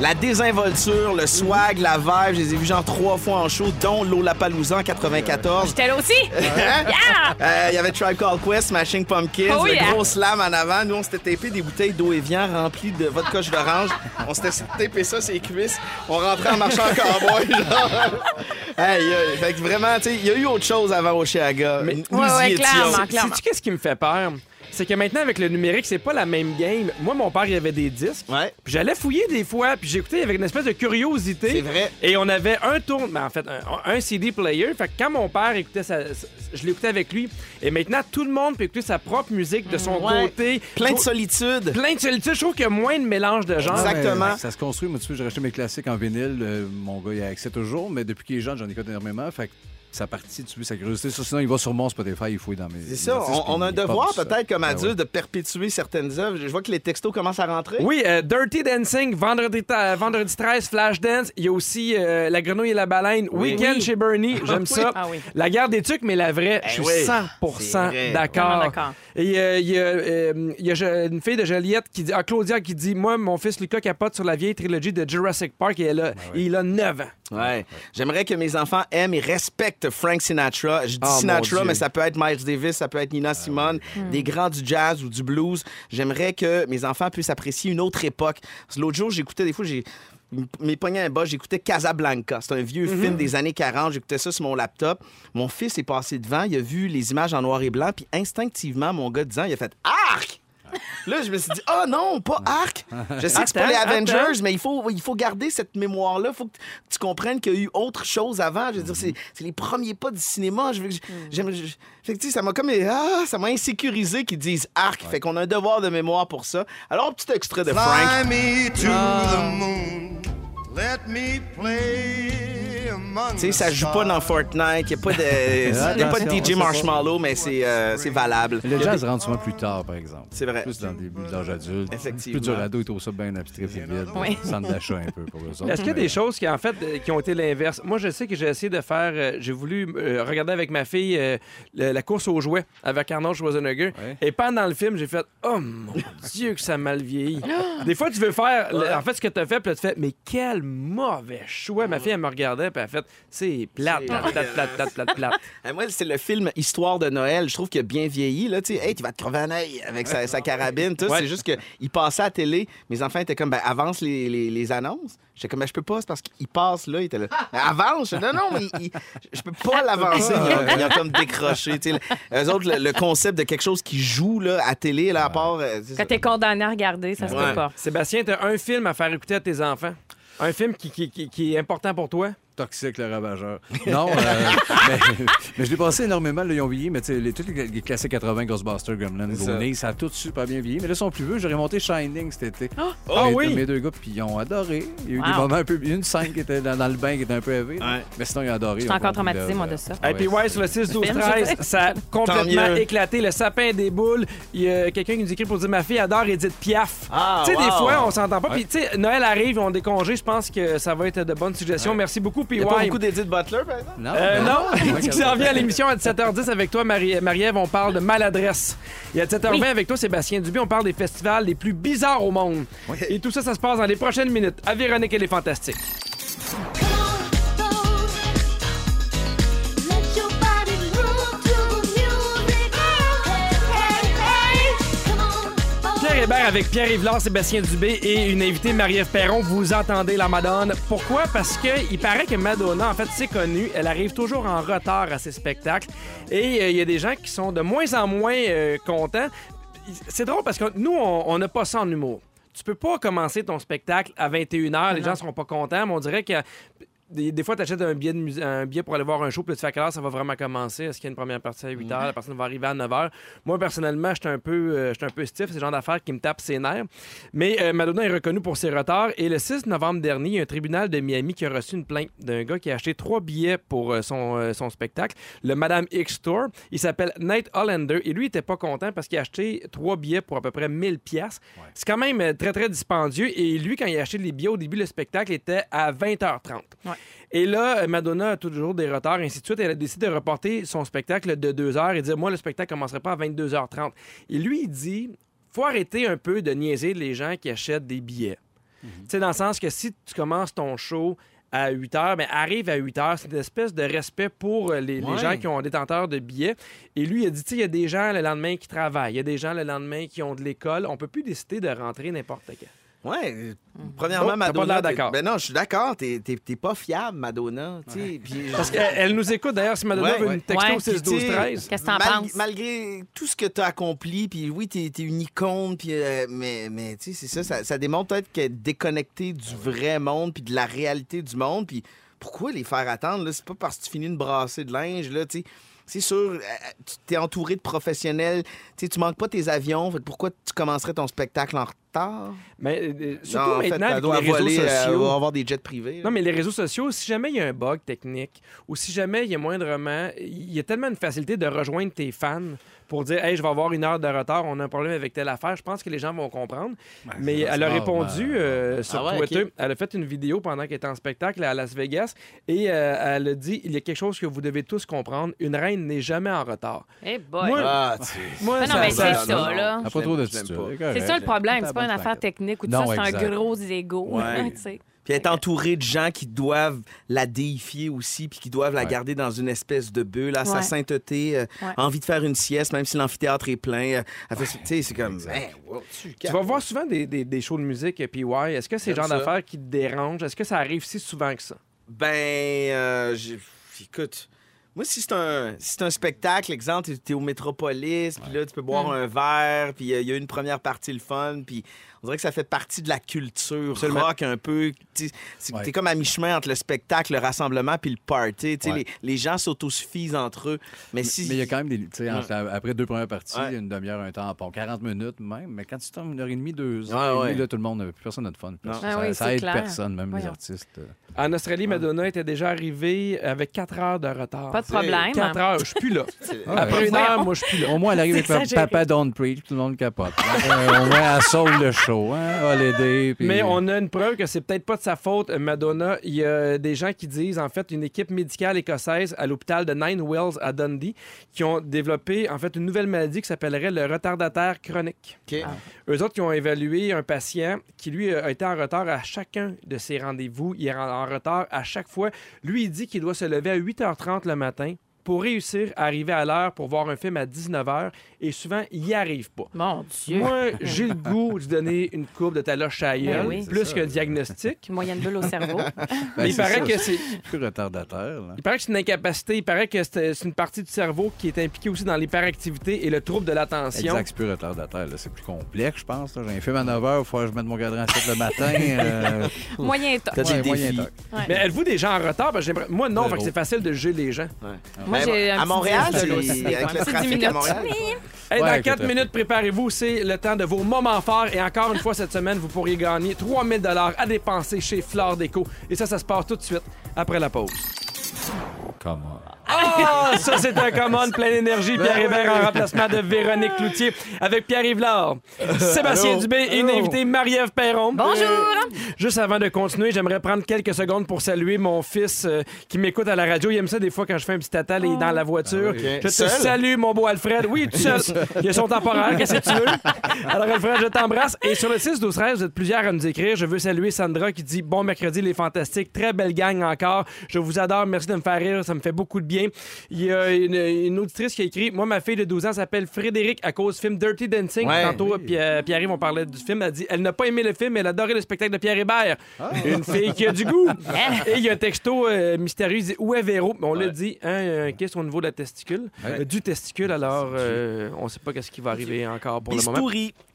La désinvolture, le swag, la vibe, je les ai vus genre trois fois en show, dont Lollapalooza en 94. J'étais là aussi. Hein? Yeah! Euh, Il y avait Tribe Called Quest, Smashing Pumpkins, Oh le yeah. gros slam en avant. Nous, on s'était tapé des bouteilles d'eau et viande remplies de vodka jus d'orange. On s'était tapé ça, ses cuisses. On rentrait en marchant en cowboy, genre. Aïe, aïe. Fait que vraiment, tu sais, il y a eu autre chose avant Oshiaga. Mais- Ouais, ouais, clairement, clairement. Sais-tu qu'est-ce qui me fait peur? C'est que maintenant, avec le numérique, c'est pas la même game. Moi, mon père, il avait des disques. Ouais. Puis j'allais fouiller des fois, puis j'écoutais avec une espèce de curiosité. C'est vrai. Et on avait un tour, mais en fait, un, un CD player. Fait que quand mon père écoutait sa, sa- je l'écoutais avec lui. Et maintenant, tout le monde peut écouter sa propre musique de son Ouais. côté. Plein de solitude. Plein de solitude. Je trouve qu'il y a moins de mélange de genres. Exact. Exactement. Ouais, ça se construit. Moi, tu sais, j'ai racheté mes classiques en vinyle. Euh, mon gars, il a accès toujours, mais depuis qu'il est jeune, j'en écoute énormément. Fait que sa partie, tu veux, sa curiosité. Ça, sinon, il va sur mon Spotify, il fouille dans mes. C'est ça. On, on a un devoir, peut-être, comme Ben adulte, ouais. de perpétuer certaines œuvres. Je vois que les textos commencent à rentrer. Oui, euh, Dirty Dancing, vendredi, ta- vendredi 13, Flashdance. Il y a aussi euh, La Grenouille et la Baleine, Oui. Weekend Oui. chez Bernie. J'aime ça. Ah oui. La guerre des tucs, mais la vraie, je suis oui. 100 C'est vrai. Vraiment d'accord. Et euh, il y a, une fille de Joliette qui dit, ah, Claudia qui dit Moi, mon fils Lucas capote sur la vieille trilogie de Jurassic Park et elle a- et il a 9 ans. Ouais. J'aimerais que mes enfants aiment et respectent Frank Sinatra. Je dis Oh, Sinatra, mais ça peut être Miles Davis, ça peut être Nina Simone, des grands du jazz ou du blues. J'aimerais que mes enfants puissent apprécier une autre époque. L'autre jour, j'écoutais des fois, j'ai mes poignets un bas, j'écoutais Casablanca. C'est un vieux film des années 40. J'écoutais ça sur mon laptop. Mon fils est passé devant, il a vu les images en noir et blanc, puis instinctivement, mon gars disant, il a fait Arc! Là, je me suis dit, oh non, pas Arc. Je sais que c'est pas les Avengers, attends. mais il faut, il faut garder cette mémoire-là. Il faut que tu comprennes qu'il y a eu autre chose avant. Je veux dire, c'est, c'est les premiers pas du cinéma. Je veux que je- j'aime- je- fait que, tu sais, ça m'a comme. Ah, ça m'a insécurisé qu'ils disent Arc. Fait qu'on a un devoir de mémoire pour ça. Alors, un petit extrait de Frank. Fly me to the moon. Let me play Tu sais, ça joue pas dans Fortnite, il n'y a pas de, y a pas de DJ Marshmallow, mais c'est euh, c'est valable. Le jazz rentre souvent plus tard, par exemple. C'est vrai. Plus dans le début de l'âge adulte. Effectivement. Plus dur ado, ils trouvent ça bien abstrait et vide. Oui. Centre d'achat un peu pour eux autres. Est-ce qu'il y a des choses qui, en fait, euh, qui ont été l'inverse? Moi, je sais que j'ai essayé de faire. euh, j'ai voulu euh, regarder avec ma fille euh, le- la course aux jouets avec Arnold Schwarzenegger. Ouais. Et pendant le film, j'ai fait Oh mon Dieu, que ça a mal vieilli. des fois, tu veux faire. le- en fait, ce que tu as fait, puis là, tu fais Mais quel mauvais choix. Ma fille, elle me regardait, puis elle a fait C'est plate, plate, plate, plate, plate, plate, plate. Moi, c'est le film Histoire de Noël. Je trouve qu'il a bien vieilli. Là, tu sais, hey, tu vas te crever un œil avec sa, sa carabine. tout. Ouais. C'est juste qu'il passait à la télé. Mes enfants étaient comme, ben, avance les, les- les annonces. J'étais comme, ben, je peux pas, c'est parce qu'il passe là. Il était là, Ben, avance. Non, non, mais il- je peux pas l'avancer. Ils ont, ils ont comme décroché. tu sais. Eux autres, le, le concept de quelque chose qui joue là, à télé, là, à part. euh, c'est ça. Quand t'es condamné à regarder, ça se Ouais. peut pas. Sébastien, tu as un film à faire écouter à tes enfants. Un film qui, qui- qui- qui est important pour toi? Toxique, le ravageur. Non, euh, mais, mais je l'ai passé énormément. Là, ils ont vieilli, mais tu sais, les, tous les, les classiques 80, Ghostbusters, Gremlins, C'est ça. Goonies, ça a tout super bien vieilli. Mais là, ils sont plus vieux. J'aurais monté Shining cet été. Ah Mes- oui? Mes deux gars, puis ils ont adoré. Il y a eu des moments un peu. Une scène qui était dans, dans le bain qui était un peu élevée. Ouais. Mais sinon, ils ont adoré. Je suis encore là, moi, euh, de ça. Et puis, ouais, sur le 6, 12, Film, je 13, sais. ça a complètement éclaté. Le sapin des boules. Il y a quelqu'un qui nous écrit pour dire Ma fille adore Edith Piaf. Ah, tu sais, des fois, on s'entend pas. Puis, tu sais, Noël arrive, on des congés. Je pense que ça va être de bonnes suggestions. Merci beaucoup, puis Il n'y a pas beaucoup d'Edith Butler, par exemple? Non, Euh, non, Ouais, qui s'en vient à l'émission à 17h10 avec toi, Marie- Marie-Ève. On parle de maladresse. Et à 17h20 avec toi, Sébastien Dubé, on parle des festivals les plus bizarres au monde. Et tout ça, ça se passe dans les prochaines minutes. À Véronique, elle est fantastique. Hébert avec Pierre Yvelard, Sébastien Dubé et une invitée, Marie-Ève Perron. Vous entendez la Madonna. Pourquoi? Parce que il paraît que Madonna, en fait, c'est connu. Elle arrive toujours en retard à ses spectacles. Et euh, il y a des gens qui sont de moins en moins euh, contents. C'est drôle parce que nous, on on n'a pas ça en humour. Tu peux pas commencer ton spectacle à 21h, les gens seront pas contents, mais on dirait que des, des fois, tu achètes un billet, de mus- un billet pour aller voir un show, puis tu fais à quelle heure ça va vraiment commencer? Est-ce qu'il y a une première partie à 8 h? La personne va arriver à 9 h. Moi, personnellement, j'étais un peu, euh, un peu stiff. C'est le genre d'affaires qui me tape ses nerfs. Mais euh, Madonna est reconnue pour ses retards. Et le 6 novembre dernier, il y a un tribunal de Miami qui a reçu une plainte d'un gars qui a acheté trois billets pour euh, son, euh, son spectacle, le Madame X Tour. Il s'appelle Nate Hollander. Et lui, il était pas content parce qu'il a acheté trois billets pour à peu près 1000 pièces. C'est quand même très, très dispendieux. Et lui, quand il a acheté les billets au début, le spectacle était à 20h30. Ouais. Et là, Madonna a toujours des retards, ainsi de suite. Elle a décidé de reporter son spectacle de 2 heures et dire Moi, le spectacle commencerait pas à 22h30. Et lui, il dit faut arrêter un peu de niaiser les gens qui achètent des billets. Tu sais, dans le sens que si tu commences ton show à 8 heures, mais arrive à 8 heures, c'est une espèce de respect pour euh, les, gens qui ont détenteurs de billets. Et lui, il a dit, tu sais, il y a des gens le lendemain qui travaillent, il y a des gens le lendemain qui ont de l'école. On peut plus décider de rentrer n'importe quand. Ouais. euh, Premièrement, Oh, t'as pas Madonna. l'air t'es- d'accord. Ben non, je suis d'accord. T'es t'es- t'es pas fiable, Madonna. tu sais, puis- Parce qu'elle elle nous écoute d'ailleurs, si Madonna Ouais, veut ouais. une texto Ouais. au 6 12 Puis, tu sais, 13 Qu'est-ce que t'en Mal- penses? Malgré tout ce que tu as accompli, puis oui, tu es, une icône, puis, euh, mais, mais tu sais, c'est ça, ça, ça démontre peut-être qu'elle est déconnectée du vrai monde, puis de la réalité du monde, puis pourquoi les faire attendre? là? C'est pas parce que tu finis une brassée de linge, là, tu sais. C'est sûr, euh, tu t'es entouré de professionnels, tu sais, tu manques pas tes avions, pourquoi tu commencerais ton spectacle en Mais euh, surtout Non, en fait, maintenant, avec doit les réseaux voler, euh, sociaux. va avoir des jets privés. Non, mais les réseaux sociaux, si jamais il y a un bug technique ou si jamais il y a moindrement. Il y a tellement une facilité de rejoindre tes fans pour dire Hey, je vais avoir une heure de retard, on a un problème avec telle affaire. Je pense que les gens vont comprendre. mais c'est elle a répondu ben, euh, sur Ah ouais, Twitter. Elle a fait une vidéo pendant qu'elle était en spectacle à Las Vegas et euh, elle a dit Il y a quelque chose que vous devez tous comprendre une reine n'est jamais en retard. Eh boy. Moi, Ah, Moi, Mais non, ça- mais ça- c'est ça, là. Ah, pas trop de. C'est ça le problème. C'est pas une T'as affaire technique ou tout ça. C'est un gros ego. Ouais. tu sais. Puis être entouré de gens qui doivent la déifier aussi, puis qui doivent la Ouais. garder dans une espèce de bulle, à sa Ouais. sainteté, euh, Ouais. envie de faire une sieste, même si l'amphithéâtre est plein. euh, c'est comme. Wow, tu Tu vas voir souvent des, des- des shows de musique, euh, PY. Est-ce que c'est le genre d'affaires qui te dérange? Est-ce que ça arrive si souvent que ça? Ben, euh, j'ai- écoute. Moi, si c'est un, si c'est un spectacle, exemple, tu es au Métropolis, puis là, tu peux boire un verre, puis euh, il y a une première partie le fun, puis on dirait que ça fait partie de la culture Absolument. rock un peu. Ouais. T'es comme à mi-chemin entre le spectacle, le rassemblement puis le party. Ouais. les, les gens s'autosuffisent entre eux. Mais si. Mais il y a quand même des. Entre après deux premières parties, Ouais. il y a une demi-heure, un tampon, 40 minutes même. Mais quand tu tombes une heure et demie, deux heures, Ouais, et demie, ouais. là, tout le monde, plus personne n'a de fun. Non. Ça, Ah oui, ça aide clair. personne, même les artistes. euh. En Australie, Madonna était déjà arrivée avec 4 heures de retard. Pas de problème. 4 heures, je suis plus là. Après une heure, moi, je suis plus là. Au moins, elle arrive avec. Papa Don't Preach, tout le monde capote. Euh, au moins, elle sauve le show. Hein? Holiday. puis- Mais on a une preuve que c'est peut-être pas de sa faute, Madonna. Il y a des gens qui disent, en fait, une équipe médicale écossaise à l'hôpital de Nine Wells à Dundee qui ont développé, en fait, une nouvelle maladie qui s'appellerait le retardataire chronique. OK. Eux autres qui ont évalué un patient qui, lui, a été en retard à chacun de ses rendez-vous. Il est en en retard à chaque fois. Lui, il dit qu'il doit se lever à 8h30 le matin pour réussir à arriver à l'heure pour voir un film à 19h. Et souvent, il n'y arrive pas. Mon Dieu. Moi, j'ai le goût de donner une courbe de taloche à gueule, Ben oui. plus qu'un diagnostic. Moyenne bulle au cerveau. Ben, Mais il paraît ça, que c'est plus retardataire. là. il paraît que c'est une incapacité, il paraît que c'est une partie du cerveau qui est impliquée aussi dans l'hyperactivité et le trouble de l'attention. Exact, c'est plus retardataire. là. C'est plus complexe, je pense. là. J'ai un film à 9 h, il faut que je mette mon cadran à 7 le matin. euh, Moyen. T'as ouais, des moyen. Mais êtes-vous des gens en retard? Ben, moi, non, c'est facile de juger les gens. Moi, j'ai un à petit Montréal, c'est l'eau aussi. avec le trafic à minutes. Montréal. Hey, Ouais, dans avec 4 le trafic. minutes, préparez-vous. C'est le temps de vos moments forts. Et encore une fois, cette semaine, vous pourriez gagner 3000 à dépenser chez Flore Déco. Et ça, ça se passe tout de suite après la pause. Comment? Ah, ça, c'est un commande plein d'énergie. Pierre Hébert en remplacement de Véronique Cloutier avec Pierre Yvelard, Sébastien Allô? Dubé et une invitée Marie-Ève Perron. Bonjour. Juste avant de continuer, j'aimerais prendre quelques secondes pour saluer mon fils euh, qui m'écoute à la radio. Il aime ça des fois quand je fais un petit tata il est dans la voiture. Ah. Je te Seul? salue, mon beau Alfred. Oui, tout seul. Il a son temporaire, qu'est-ce que tu veux? Alors, Alfred, je t'embrasse. Et sur le 6 12 13 vous êtes plusieurs à nous écrire. Je veux saluer Sandra qui dit Bon mercredi, les fantastiques. Très belle gang encore. Je vous adore. Merci de me faire rire. Ça me fait beaucoup de bien. Il y a une, une auditrice qui a écrit Moi, ma fille de 12 ans s'appelle Frédéric à cause du film Dirty Dancing. Ouais. Tantôt, Pierre- Pierre-Yves, on parlait du film. Elle a dit Elle n'a pas aimé le film, mais elle a adoré le spectacle de Pierre Hébert. Une fille qui a du goût. Et il y a un texto euh, mystérieux. Il dit Où est Véro? On l'a dit hein, un kiss au niveau de la testicule? Ouais. Euh, du testicule, alors euh, on ne sait pas qu'est-ce qui va arriver encore pour le moment.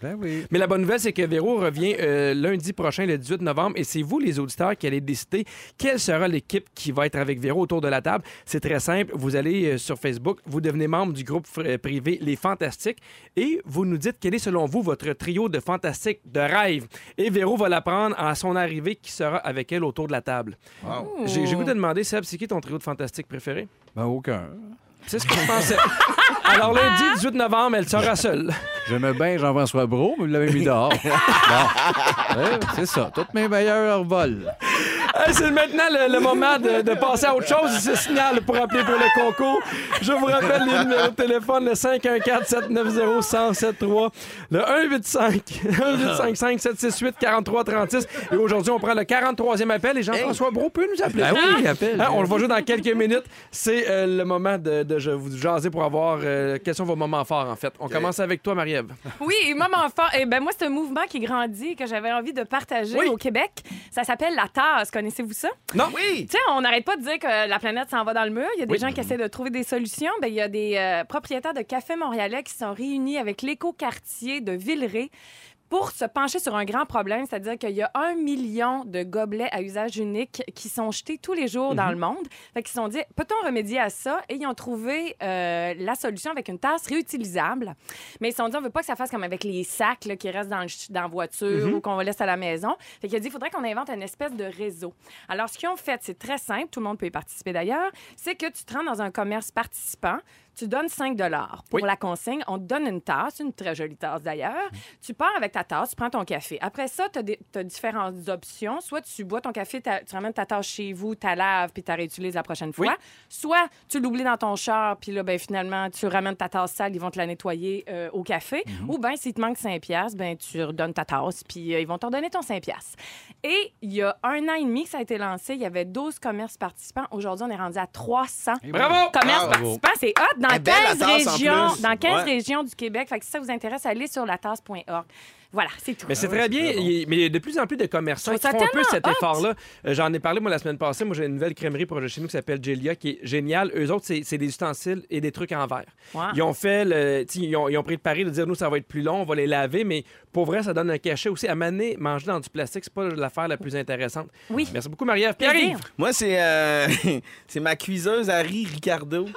Ben oui. Mais la bonne nouvelle, c'est que Véro revient euh, lundi prochain, le 18 novembre, et c'est vous, les auditeurs, qui allez décider quelle sera l'équipe qui va être avec Véro autour de la table. C'est très simple. Vous allez euh, sur Facebook, vous devenez membre du groupe fr- privé Les Fantastiques, et vous nous dites quel est, selon vous, votre trio de fantastiques de rêve. Et Véro va l'apprendre à son arrivée qui sera avec elle autour de la table. J'ai j'ai goût de demander, Seb, c'est qui ton trio de fantastiques préféré? Ben aucun. C'est ce que je pensais. Alors, lundi 18 novembre, elle sera seule. J'aimais bien Jean-François Brault, mais vous l'avez mis dehors. bon. Ouais, c'est ça. Toutes mes meilleurs volent. Hey, c'est maintenant le, le moment de, de passer à autre chose. Ce signal pour appeler pour le concours. Je vous rappelle les numéros de téléphone le 514-790-1073, le 185-768-4336. Et aujourd'hui, on prend le 43e appel et Jean-François Brault peut nous appeler. Ben oui, il appelle. Hein, on le va jouer dans quelques minutes. C'est euh, le moment de, de je vous jaser pour avoir euh, quels sont vos moments forts, en fait. On commence avec toi, Marie-Ève. Oui, et moment fort. Eh ben moi, c'est un mouvement qui grandit et que j'avais envie de partager Oui. au Québec. Ça s'appelle la tasse. Connaissez-vous ça? Non. Oui. Tu sais, on n'arrête pas de dire que la planète s'en va dans le mur. Il y a des Oui. gens qui essaient de trouver des solutions. Ben, il y a des euh, propriétaires de cafés montréalais qui sont réunis avec l'éco-quartier de Villeray pour se pencher sur un grand problème, c'est-à-dire qu'il y a un million de gobelets à usage unique qui sont jetés tous les jours dans le monde. Fait qu'ils se sont dit, peut-on remédier à ça? Et ils ont trouvé euh, la solution avec une tasse réutilisable. Mais ils se sont dit, on veut pas que ça fasse comme avec les sacs là, qui restent dans, le dans la voiture ou qu'on laisse à la maison. Fait qu'il a dit, il faudrait qu'on invente une espèce de réseau. Alors, ce qu'ils ont fait, c'est très simple, tout le monde peut y participer d'ailleurs, c'est que tu te rends dans un commerce participant, tu donnes 5 pour Oui. la consigne, on te donne une tasse, une très jolie tasse d'ailleurs. Tu pars avec ta tasse, tu prends ton café. Après ça, tu as, différentes options. Soit tu bois ton café, tu ramènes ta tasse chez vous, tu la laves, puis tu la réutilises la prochaine fois. Oui. Soit tu l'oublies dans ton char, puis là, ben, finalement, tu ramènes ta tasse sale, ils vont te la nettoyer euh, au café. Ou bien, s'il te manque 5 piastres, ben, tu redonnes ta tasse, puis euh, ils vont te redonner ton 5 piastres. Et il y a un an et demi que ça a été lancé, il y avait 12 commerces participants. Aujourd'hui, on est rendu à 300 Bravo! commerces Bravo. participants. C'est hot dans Elle est belle, la 15 tasse, en régions, dans 15 Ouais. régions du Québec. Fait que si ça vous intéresse, allez sur la tasse.org. Voilà, c'est tout. Mais c'est très bien. Il- mais il y a de plus en plus de commerçants qui font un peu cet effort-là. Euh, J'en ai parlé, moi, la semaine passée. Moi, j'ai une nouvelle crèmerie chez nous qui s'appelle Gelia, qui est géniale. Eux autres, c'est des ustensiles et des trucs en verre. Wow. Ils ont fait le. tu sais, Ils ont, ils ont pris le pari de dire, nous, ça va être plus long, on va les laver, mais pour vrai, ça donne un cachet aussi. À maner, manger dans du plastique, c'est pas l'affaire la plus intéressante. Oui. Merci beaucoup, Marie-Ève. Pierre. Moi, c'est euh, c'est ma cuiseuse Harry Ricardo.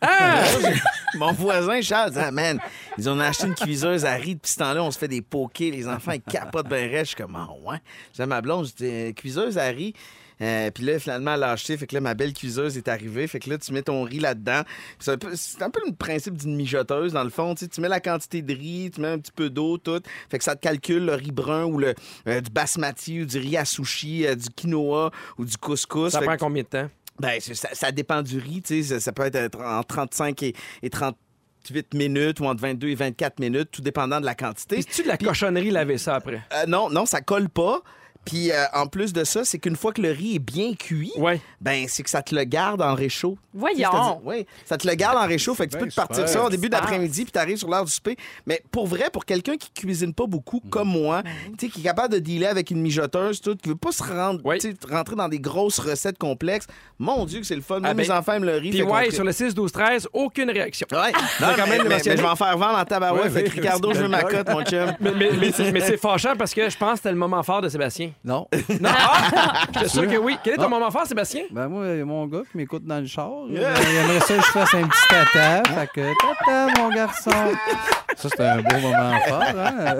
Ah! Mon voisin Charles dit Ah, man, ils ont acheté une cuiseuse Harry depuis ce temps-là, on se fait des pokés, les enfants ils capotent bien raide. Je suis comme Ah ouais. J'ai ma blonde, je dis euh, cuiseuse Harry. Euh, puis là, finalement, acheté. Fait que là, ma belle cuiseuse est arrivée. Fait que là, tu mets ton riz là-dedans. C'est un, peu, c'est un peu le principe d'une mijoteuse, dans le fond. Tu sais, tu mets la quantité de riz, tu mets un petit peu d'eau, tout. Fait que ça te calcule le riz brun ou le, euh, du basmati ou du riz à sushi, euh, du quinoa ou du couscous. Ça Fait prend que- combien de temps? ben, ça, ça dépend du riz, tu sais. Ça, ça peut être en 35 et, et 38 minutes ou entre 22 et 24 minutes, tout dépendant de la quantité. Puis tu de la cochonnerie laver ça après? Euh, non, non, ça colle pas. Puis euh, en plus de ça, c'est qu'une fois que le riz est bien cuit, Ouais. ben c'est que ça te le garde en réchaud. Voyons. Oui, ça te le garde en réchaud. Fait que tu Ben, peux te partir super. ça au début d'après-midi, puis t'arrives sur l'heure du souper. Mais pour vrai, pour quelqu'un qui cuisine pas beaucoup, Mm. comme moi, Ben tu sais, qui est capable de dealer avec une mijoteuse, tout, qui veut pas se rendre, sais, rentrer dans des grosses recettes complexes, mon Dieu que c'est le fun. Moi, Ah, mes ben, enfants aiment le riz. Puis ouais, sur le 6, 12, 13, aucune réaction. Ouais. quand Non, même mais, je vais en faire vendre en tabarouette. Ouais, fait que Ricardo, je veux ma cote, mon chum. Mais, mais c'est fâchant parce que je pense que c'était le moment fort de Sébastien. Non. Non, ah! Je suis sûr que oui. Quel est ton Ah. moment fort, Sébastien? Ben moi, il y a mon gars qui m'écoute dans le char. Il aimerait ça que je fasse un petit tata. Fait que tata, mon garçon. Ça, c'était un beau moment fort, hein?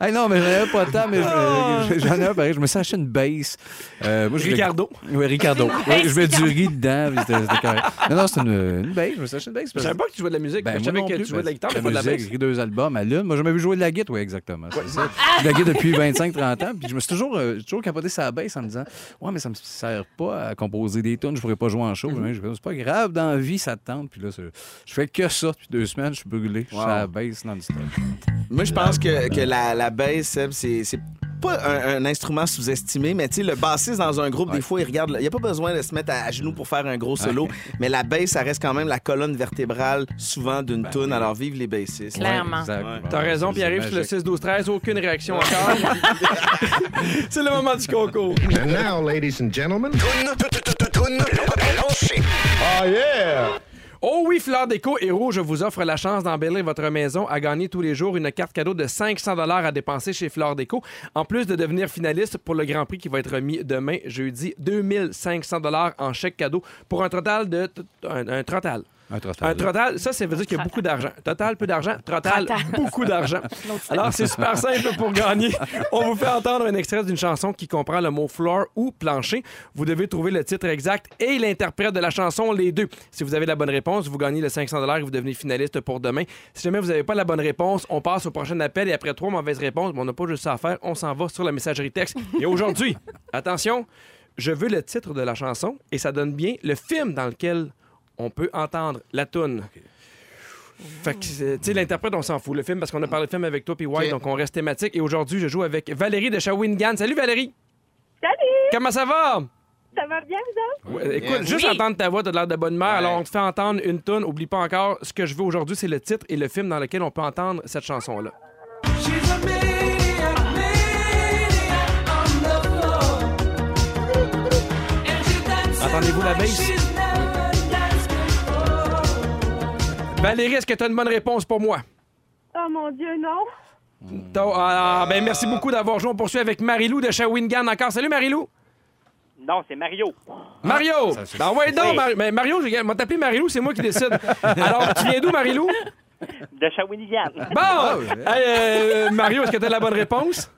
hey, non, mais j'en avais pas tant, mais je- j'en ai un pareil. Je me suis acheté une base. Euh, moi, je Ricardo. Oui, Ricardo. Oui, je mets du riz dedans. puis c'était- c'était correct. Non, non, c'est une, une base. Je me suis acheté une base. Je savais pas que tu jouais de la musique. Ben, je moi savais que plus. tu jouais de la guitare, mais pas de la musique, basse. J'ai écrit deux albums à l'une. Moi, j'ai jamais vu jouer de la guitare. Oui, exactement. c'est ça. Je joue de la guitare depuis 25-30 ans. Puis je me suis toujours, euh, toujours capoté sa baisse en me disant Ouais, mais ça me sert pas à composer des tunes. Je pourrais pas jouer en show. Mm-hmm. C'est pas grave. Dans la vie, ça te tente. Puis là, je fais que ça. Depuis deux semaines, je suis brûlé. Je suis à la baisse non-stop. Moi, je pense que, que la, la bass, Seb, c'est c'est pas un, un instrument sous-estimé, mais tu sais, le bassiste dans un groupe, des fois, il regarde. Il n'y a pas besoin de se mettre à, à genoux pour faire un gros solo, mais la bass, ça reste quand même la colonne vertébrale, souvent, d'une Ben tune. Alors, vive les bassistes. Clairement. Exact. Ouais. T'as raison, C'est Pierre-Yves, sur le magique. 6, 12, 13, aucune réaction encore. c'est le moment du concours. And now, ladies and gentlemen, Oh oui, Fleur Déco et Rouge vous offre la chance d'embellir votre maison à gagner tous les jours une carte cadeau de 500 à dépenser chez Fleur Déco, en plus de devenir finaliste pour le Grand Prix qui va être remis demain, jeudi, 2500 en chèque cadeau pour un total de... Un, un total. Un total. Un total, ça, ça veut dire qu'il y a beaucoup d'argent. Total, peu d'argent. Total, Total. beaucoup d'argent. Alors, c'est super simple pour gagner. On vous fait entendre un extrait d'une chanson qui comprend le mot floor ou plancher. Vous devez trouver le titre exact et l'interprète de la chanson, les deux. Si vous avez la bonne réponse, vous gagnez le 500 et vous devenez finaliste pour demain. Si jamais vous n'avez pas la bonne réponse, on passe au prochain appel et après trois mauvaises réponses, bon, on n'a pas juste ça à faire, on s'en va sur la messagerie texte. Et aujourd'hui, attention, je veux le titre de la chanson et ça donne bien le film dans lequel on peut entendre la toune. Fait que, c'est- tu sais, l'interprète, on s'en fout. Le film, parce qu'on a parlé de film avec toi, puis White, donc on reste thématique. Et aujourd'hui, je joue avec Valérie de Shawinigan. Salut Valérie! Salut! Comment ça va? Ça va bien, vous autres? Ouais, écoute, juste Oui. entendre ta voix, t'as l'air de bonne mère. Ouais. Alors, on te fait entendre une toune. Oublie pas encore, ce que je veux aujourd'hui, c'est le titre et le film dans lequel on peut entendre cette chanson-là. Entendez-vous la basse? Valérie, est-ce que tu as une bonne réponse pour moi? Oh mon Dieu, non. T'as- Ah, ben merci beaucoup d'avoir joué. On poursuit avec Marilou de Shawinigan encore. Salut Marilou! Non, c'est Mario. Mario! ça, c'est- Ben ouais, Oui. Mar- mais Mario, je m'a tapé Marilou, c'est moi qui décide. Alors, tu viens d'où, Marilou? De Shawinigan. Bon! Hey, euh, Mario, est-ce que tu as la bonne réponse?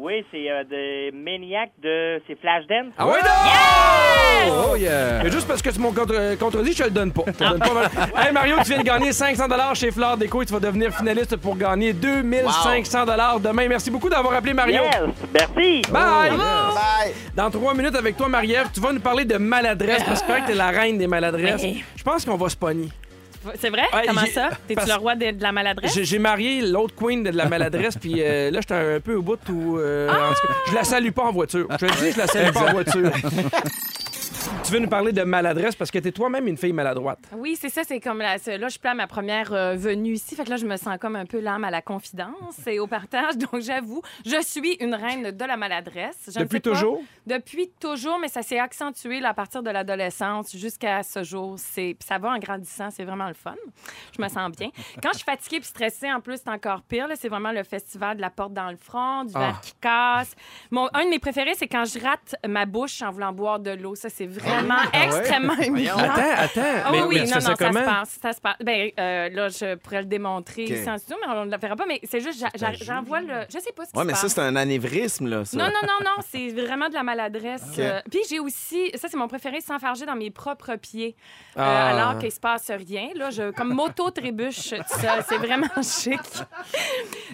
Oui, c'est euh, de Maniac de. C'est Flashdance. Ah ouais, non! Oh yeah! Mais juste parce que tu m'as contre- euh, contredit, je te le donne pas. Je te le donne pas. hey Mario, tu viens de gagner 500 chez Fleur Déco et tu vas devenir finaliste pour gagner 2500 Demain, merci beaucoup d'avoir appelé Mario. Yes! Merci! Bye! Bye! Dans trois minutes avec toi, Marie-Ève, tu vas nous parler de maladresse parce que tu es la reine des maladresses. Je pense qu'on va se pogner. C'est vrai? Ouais, Comment j'ai- ça? T'es-tu parce- le roi de, de la maladresse? J'ai j'ai marié l'autre queen de la maladresse, puis euh, là, j'étais un peu au bout où. euh, Ah! en tout cas, je la salue pas en voiture. Je te le dis, je la salue pas en voiture. tu veux nous parler de maladresse parce que tu es toi-même une fille maladroite. Oui, c'est ça. C'est comme là, je suis à ma première euh, venue ici. Fait que là, je me sens comme un peu l'âme à la confidence et au partage. Donc, j'avoue, je suis une reine de la maladresse. Je Depuis toujours? Depuis toujours, mais ça s'est accentué là, à partir de l'adolescence jusqu'à ce jour. C'est ça va en grandissant. C'est vraiment le fun. Je me sens bien. Quand je suis fatiguée puis stressée, en plus, c'est encore pire. C'est vraiment le festival de la porte dans le front, du verre Ah. qui casse. Mon, un de mes préférés, c'est quand je rate ma bouche en voulant boire de l'eau. Ça, c'est vraiment Ah ouais? extrêmement humiliant. Attends, attends. Ah mais, oui, mais oui, non, non, ça comment? se passe. Ça se passe. Ben, euh, là, je pourrais le démontrer OK. ici en studio, mais on ne le verra pas. Mais c'est juste, j'envoie le. Je sais pas ce qui Ouais, se mais ça, passe. c'est un anévrisme, là. Ça. Non, non, non, non, c'est vraiment de la maladresse. Euh, Puis j'ai aussi, ça c'est mon préféré, s'enfarger dans mes propres pieds, euh, Ah. alors qu'il se passe rien. Là, je, comme moto trébuche, tout ça, c'est vraiment chic.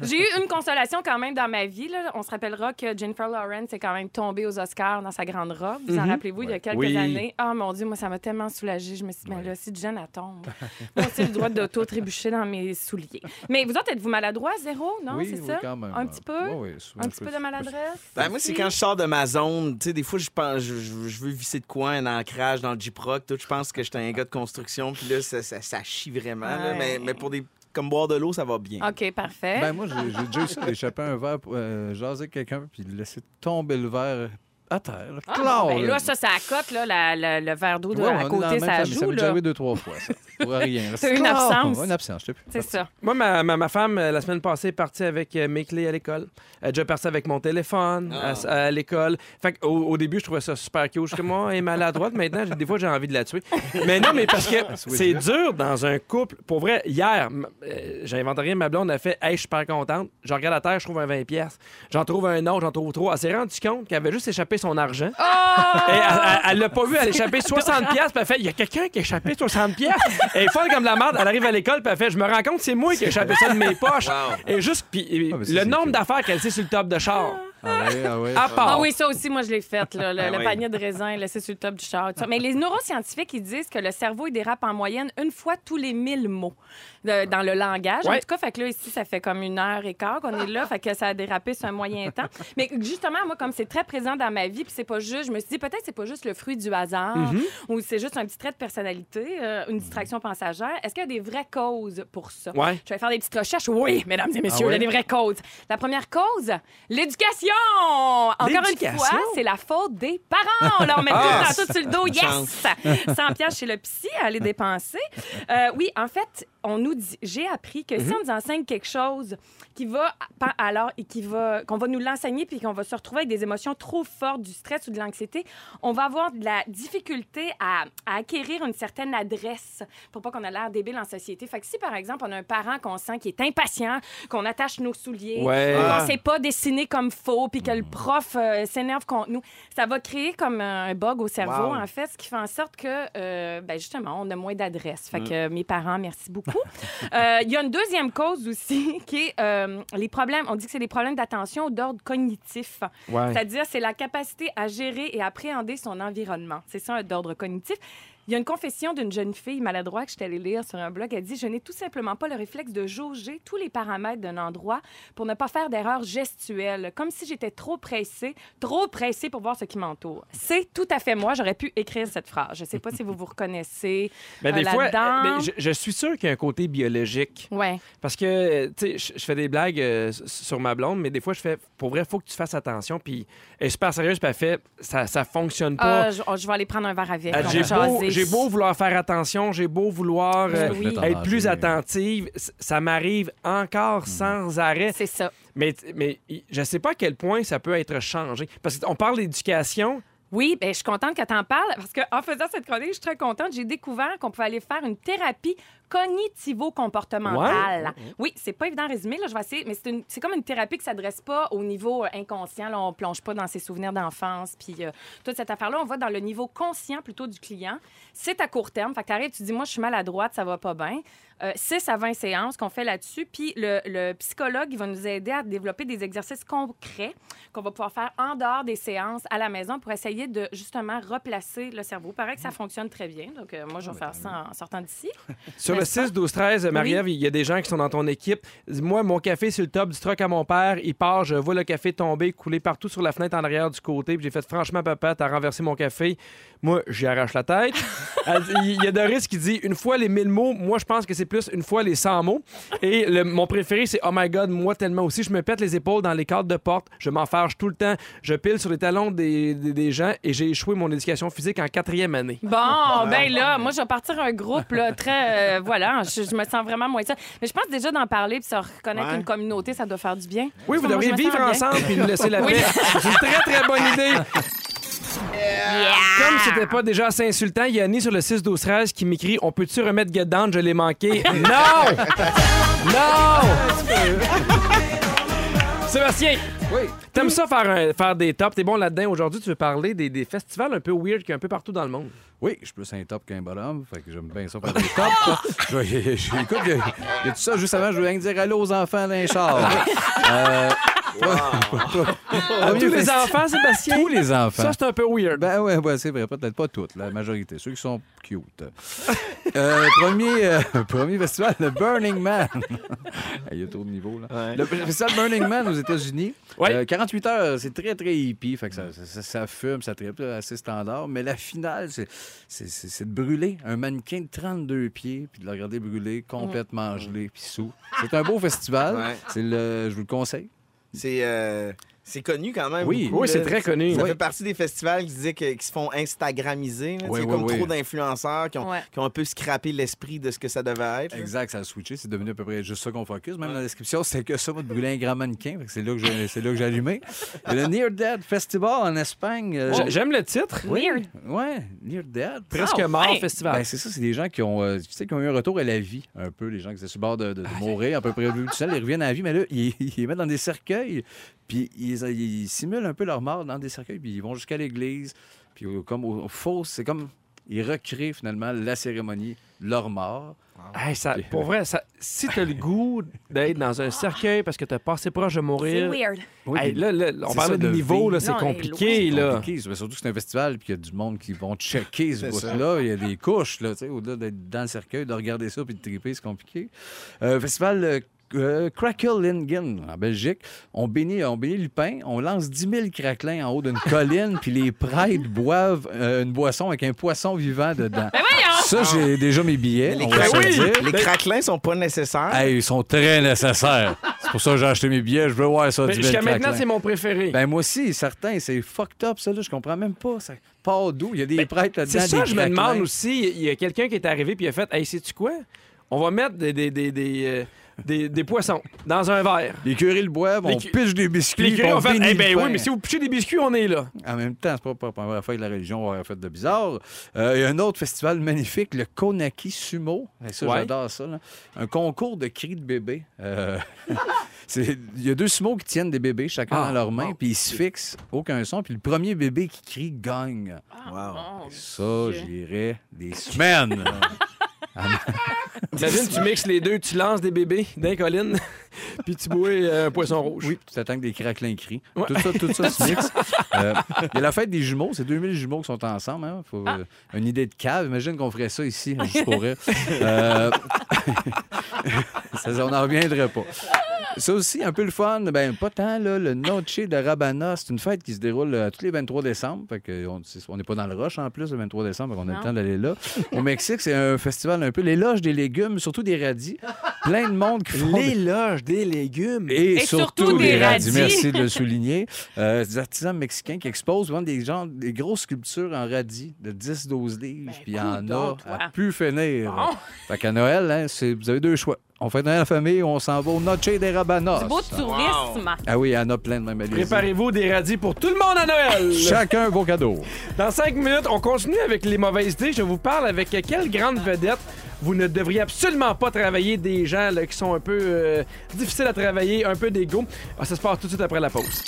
j'ai eu une consolation quand même dans ma vie. Là. On se rappellera que Jennifer Lawrence est quand même tombée aux Oscars dans sa grande robe. Vous en rappelez-vous, il y a quelques Oui. Années. Ah mon Dieu, moi ça m'a tellement soulagée. Je me suis dit, ben là, si Jen elle tombe, moi aussi le droit d'auto-trébucher dans mes souliers. Mais vous autres, êtes-vous maladroit, zéro? Non, oui, c'est oui, ça? quand même. Un petit peu? Oui, Un petit peu de maladresse? Ben, moi, c'est quand je sors de ma zone. Tu sais, des fois, je, pense, je, je- je veux visser de quoi, un ancrage dans le J-Proc. Tout, je pense que j'étais un gars de construction. Puis là, ça, ça, ça chie vraiment. là. Mais, mais pour des. Comme boire de l'eau, ça va bien. OK, parfait. Ben, moi, j'ai déjà eu ça, d'échapper un verre, pour, euh, jaser avec quelqu'un, puis laisser tomber le verre à terre. là. Ah, ben là. ça, ça accote, là, la- la- le verre d'eau de- Ouais, on est à côté, la même ça famille. Ça joue. m'est déjà Là. arrivé deux, trois fois, ça. Pour rien. T'as une absence. Une absence, je sais plus. C'est ça. Moi, ma, ma, ma femme, euh, la semaine passée, est partie avec euh, mes clés à l'école. Elle est déjà partie avec mon téléphone Ah. à, à l'école. Fait que, au, au début, je trouvais ça super cute. Je suis moi, elle est maladroite. Maintenant, des fois, j'ai envie de la tuer. Mais non, mais parce que c'est dur dans un couple. Pour vrai, hier, euh, j'ai inventé rien. Ma blonde a fait, hey, je suis super contente. Je regarde la terre, je trouve un 20$. pièces. J'en trouve un autre, j'en trouve trop. Elle s'est rendue compte qu'elle avait juste échappé son argent. Et elle- l'a pas vu, elle a échappé 60 pièces, puis elle fait il y a quelqu'un qui a échappé 60 pièces. Elle est folle comme la merde, elle arrive à l'école puis elle fait je me rends compte c'est moi qui ai échappé ça de mes poches. Et juste puis Ah, le nombre d'affaires qu'elle sait sur le top de char. Ah ouais, ah ouais. À part. Ah oui, ça aussi, moi, je l'ai fait. Là, le, le oui. panier de raisin laissé sur le top du char. Mais les neuroscientifiques, ils disent que le cerveau, il dérape en moyenne une fois tous les 1000 mots de- dans le langage. En tout cas, fait que là, ici, ça fait comme une heure et quart qu'on est là. Fait que ça a dérapé sur un moyen temps. Mais justement, moi, comme c'est très présent dans ma vie, puis c'est pas juste, je me suis dit, peut-être c'est pas juste le fruit du hasard ou c'est juste un petit trait de personnalité, euh, une distraction passagère. Est-ce qu'il y a des vraies causes pour ça? Ouais. Je vais faire des petites recherches. Oui, mesdames et messieurs, Ah il y a des vraies causes. La première cause, l'éducation. Encore une fois, c'est la faute des parents. On met Ah, tout dans tout sur le dos. Yes! 100 piastres chez le psy à aller dépenser. Euh, oui, en fait, on nous dit, j'ai appris que si on nous enseigne quelque chose qui va, alors, et qui va, qu'on va nous l'enseigner puis qu'on va se retrouver avec des émotions trop fortes, du stress ou de l'anxiété, on va avoir de la difficulté à, à acquérir une certaine adresse pour pas qu'on ait l'air débile en société. Fait que si, par exemple, on a un parent qu'on sent qui est impatient, qu'on attache nos souliers, Ouais. qu'on Ah. sait pas dessiner comme faux, puis que le prof euh, s'énerve contre nous, ça va créer comme un bug au cerveau, Wow. en fait, ce qui fait en sorte que, euh, ben justement, on a moins d'adresse. Fait que euh, mes parents, merci beaucoup. Euh, Il y a une deuxième cause aussi qui est euh, les problèmes, on dit que c'est des problèmes d'attention d'ordre cognitif. Ouais. C'est-à-dire, c'est la capacité à gérer et appréhender son environnement. C'est ça, d'ordre cognitif. Il y a une confession d'une jeune fille maladroite que je suis allée lire sur un blog. Elle dit Je n'ai tout simplement pas le réflexe de jauger tous les paramètres d'un endroit pour ne pas faire d'erreurs gestuelles, comme si j'étais trop pressée, trop pressée pour voir ce qui m'entoure. C'est tout à fait moi. J'aurais pu écrire cette phrase. Je ne sais pas si vous vous reconnaissez. Ben, euh, des fois, euh, ben, je, je suis sûr qu'il y a un côté biologique. Ouais. Parce que, euh, tu sais, je- fais des blagues euh, sur ma blonde, mais des fois, je fais, pour vrai, il faut que tu fasses attention. Puis elle est super sérieuse, puis elle fait, ça, ça fonctionne pas. Ah, je, oh, je vais aller prendre un verre avec. Va J'ai beau, vouloir faire attention, j'ai beau vouloir euh, Oui. Être plus attentive, ça m'arrive encore sans arrêt. C'est ça. Mais, mais je sais pas à quel point ça peut être changé. Parce qu'on parle d'éducation. Oui, ben, je suis contente que tu en parles parce qu'en faisant cette chronique, je suis très contente. J'ai découvert qu'on pouvait aller faire une thérapie cognitivo-comportementale. Oui, c'est pas évident à résumer. Là, je vais essayer, mais c'est, comme une thérapie qui s'adresse pas au niveau euh, inconscient. Là, on plonge pas dans ses souvenirs d'enfance. Puis euh, toute cette affaire-là, on va dans le niveau conscient plutôt du client. C'est à court terme. Fait que t'arrives, tu dis, moi, je suis maladroite, ça va pas bien. Euh, 6 à 20 séances qu'on fait là-dessus. Puis le, le psychologue, il va nous aider à développer des exercices concrets qu'on va pouvoir faire en dehors des séances à la maison pour essayer de justement replacer le cerveau. Il paraît que ça fonctionne très bien. Donc, euh, moi, je vais faire ça en sortant d'ici. Sur le N'est-ce pas? 6, 12, 13, Marie-Ève, il y a des gens qui sont dans ton équipe. Moi, mon café sur le top du truck à mon père, il part, je vois le café tomber, couler partout sur la fenêtre en arrière du côté. Puis j'ai fait franchement, papa, t'as renversé mon café. Moi, j'y arrache la tête. Il y a Doris qui dit une fois les 1000 mots, moi, je pense que c'est plus une fois les 100 mots. Et le- mon préféré, c'est Oh my God, moi, tellement aussi. Je me pète les épaules dans les cadres de porte, je m'enfarge tout le temps, je pile sur les talons des, des- des gens et j'ai échoué mon éducation physique en quatrième année. Bon, ben là, moi, je vais partir un groupe, là, très. euh, voilà, je, je me sens vraiment moins ça. Mais je pense déjà d'en parler puis se reconnaître Ouais. une communauté, ça doit faire du bien. Oui, vous devriez vivre ensemble puis nous laisser la Oui. paix. C'est une très, très bonne idée. Comme c'était pas déjà assez insultant, il y a Annie sur le 6 12 13 qui m'écrit On peut-tu remettre Get Down? Je l'ai manqué. non Non Sébastien, Oui. t'aimes ça faire, un- faire des tops? T'es bon là-dedans. Aujourd'hui, tu veux parler des, des festivals un peu weird qu'il y a un peu partout dans le monde. Oui, je suis plus un top qu'un bonhomme, fait que j'aime bien ça faire des tops. Je vais- je- écoute, il y, a- il y a tout ça juste avant, je voulais rien dire allô aux enfants d'un char. Euh, Tous les enfants, Sébastien? Tous les enfants. Ça, c'est un peu weird. Ben ouais, ouais, c'est vrai, peut-être pas toutes, la majorité, ceux qui sont cute. Euh, premier, euh, premier festival, le Burning Man. Il y a trop de niveaux, là. Le festival Burning Man aux États-Unis. Ouais. Euh, 48 heures, c'est très, très hippie, fait que ça, ça, fume, ça tripe, assez standard. Mais la finale, c'est- de brûler un mannequin de 32 pieds, puis de le regarder brûler complètement gelé, puis sous. C'est un beau festival. Ouais. C'est le, je vous le conseille. C'est euh, c'est connu quand même. Oui. beaucoup, Oui, c'est très connu. Ça Oui. fait partie des festivals qui disaient que- qui se font Instagramiser. là, Oui, oui, comme oui. trop d'influenceurs qui Ouais. qui ont un peu scrappé l'esprit de ce que ça devait être. Exact, ça a switché. C'est devenu à peu près juste ça qu'on focus. Même dans la description, c'est que ça, moi, de brûler un grand mannequin. C'est là que j'ai- c'est là que j'ai allumé. Le Near Dead Festival en Espagne. euh, J'aime le titre. Weird. Ouais, Near Dead. Presque Oh, mort festival. Ben, c'est ça, c'est des gens qui ont, euh, tu sais, qui ont eu un retour à la vie, un peu, les gens qui étaient sur le bord de, de- de mourir, à peu près tout seul, ils reviennent à la vie, mais là, ils, ils les mettent dans des cercueils, puis ils, ils simulent un peu leur mort dans des cercueils, puis ils vont jusqu'à l'église, puis au- comme au, au faux, c'est comme, ils recréent finalement la cérémonie, leur mort. Hey, ça, pour vrai, ça, si t'as le goût d'être dans un cercueil parce que t'as passé proche de C'est mourir. weird. Hey, puis là, là, on c'est ça, de niveau, là, c'est compliqué, C'est là. compliqué, c'est- surtout que c'est un festival, puis il y a du monde qui vont checker ce C'est bout-là. Il y a des couches, là, tu sais, au-delà d'être dans le cercueil, de regarder ça puis de triper, c'est compliqué. Euh, festival euh, Crackle-Lingen, en Belgique. On bénit, on bénit le pain, on lance 10 000 craquelins en haut d'une colline, puis les prêtres boivent euh, une boisson avec un poisson vivant dedans. Ça, j'ai déjà mes billets. Mais les, le dire. les craquelins sont pas nécessaires. Hey, ils sont très nécessaires. C'est pour ça que j'ai acheté mes billets. Je veux voir ça. Mais 10 000 Jusqu'à maintenant, c'est mon préféré. Ben moi aussi, certains, c'est fucked up ça là, je comprends même pas. Ça part d'où? Il y a des prêtres là-dedans. c'est ça, des je me demande aussi. Il y a quelqu'un qui est arrivé puis il a fait Hey, sais-tu quoi? On va mettre des, des, des, des, euh, des- des poissons dans un verre. Les curés le boivent, Les on cu- piche des biscuits. les puis curés on ont fait bénit Eh le ben pain. oui, mais si vous pichez des biscuits, on est là. En même temps, c'est pas pas la première fois que la religion aurait fait de bizarre. Euh, Il y a un autre festival magnifique, le Konaki Sumo. Et ça, Ouais. j'adore ça. là. Un concours de cris de bébés. Euh, c'est- Il y a deux sumos qui tiennent des bébés, chacun Ah, dans leurs mains, wow. puis ils se fixent, aucun son. Puis le premier bébé qui crie gagne. Wow. Oh, Ça, j'irais des semaines. Imagine, tu mixes les deux, tu lances des bébés d'un colline, puis tu bois euh, un poisson rouge. Oui, tu t'attends que des craquelins crient. Ouais. Tout ça, tout ça se mixe. Euh, Il y a la fête des jumeaux. C'est 2000 jumeaux qui sont ensemble. Hein? Faut, euh, une idée de cave. Imagine qu'on ferait ça ici, juste pour rire. Euh, ça, on n'en reviendrait pas. Ça aussi, un peu le fun. Ben, pas tant, là. Le Noche de Rabana, c'est une fête qui se déroule euh, tous les 23 décembre. Fait que on on n'est pas dans le rush en plus, le 23 décembre. qu'on a le temps d'aller là. Au Mexique, c'est un festival un peu l'éloge des légumes, surtout des radis. Plein de monde qui font L'éloge des légumes. et, Et surtout, surtout des des radis. radis. Merci de le souligner. Euh, des artisans mexicains qui exposent vraiment des, gens, des grosses sculptures en radis de 10-12 livres. Ben, Puis il y en a à plus finir. Bon. Fait qu'à Noël, hein, vous avez deux choix. On fait Noël en famille on s'en va au Noche de Rabanos. Du beau tourisme. Ah oui, il y en a plein de même. Préparez-vous des radis pour tout le monde à Noël. Chacun vos cadeaux. Dans cinq minutes, on continue avec les mauvaises idées. Je vous parle avec quelle grande vedette vous ne devriez absolument pas travailler des gens là, qui sont un peu euh, difficiles à travailler, un peu d'égo. Ah, ça se passe tout de suite après la pause.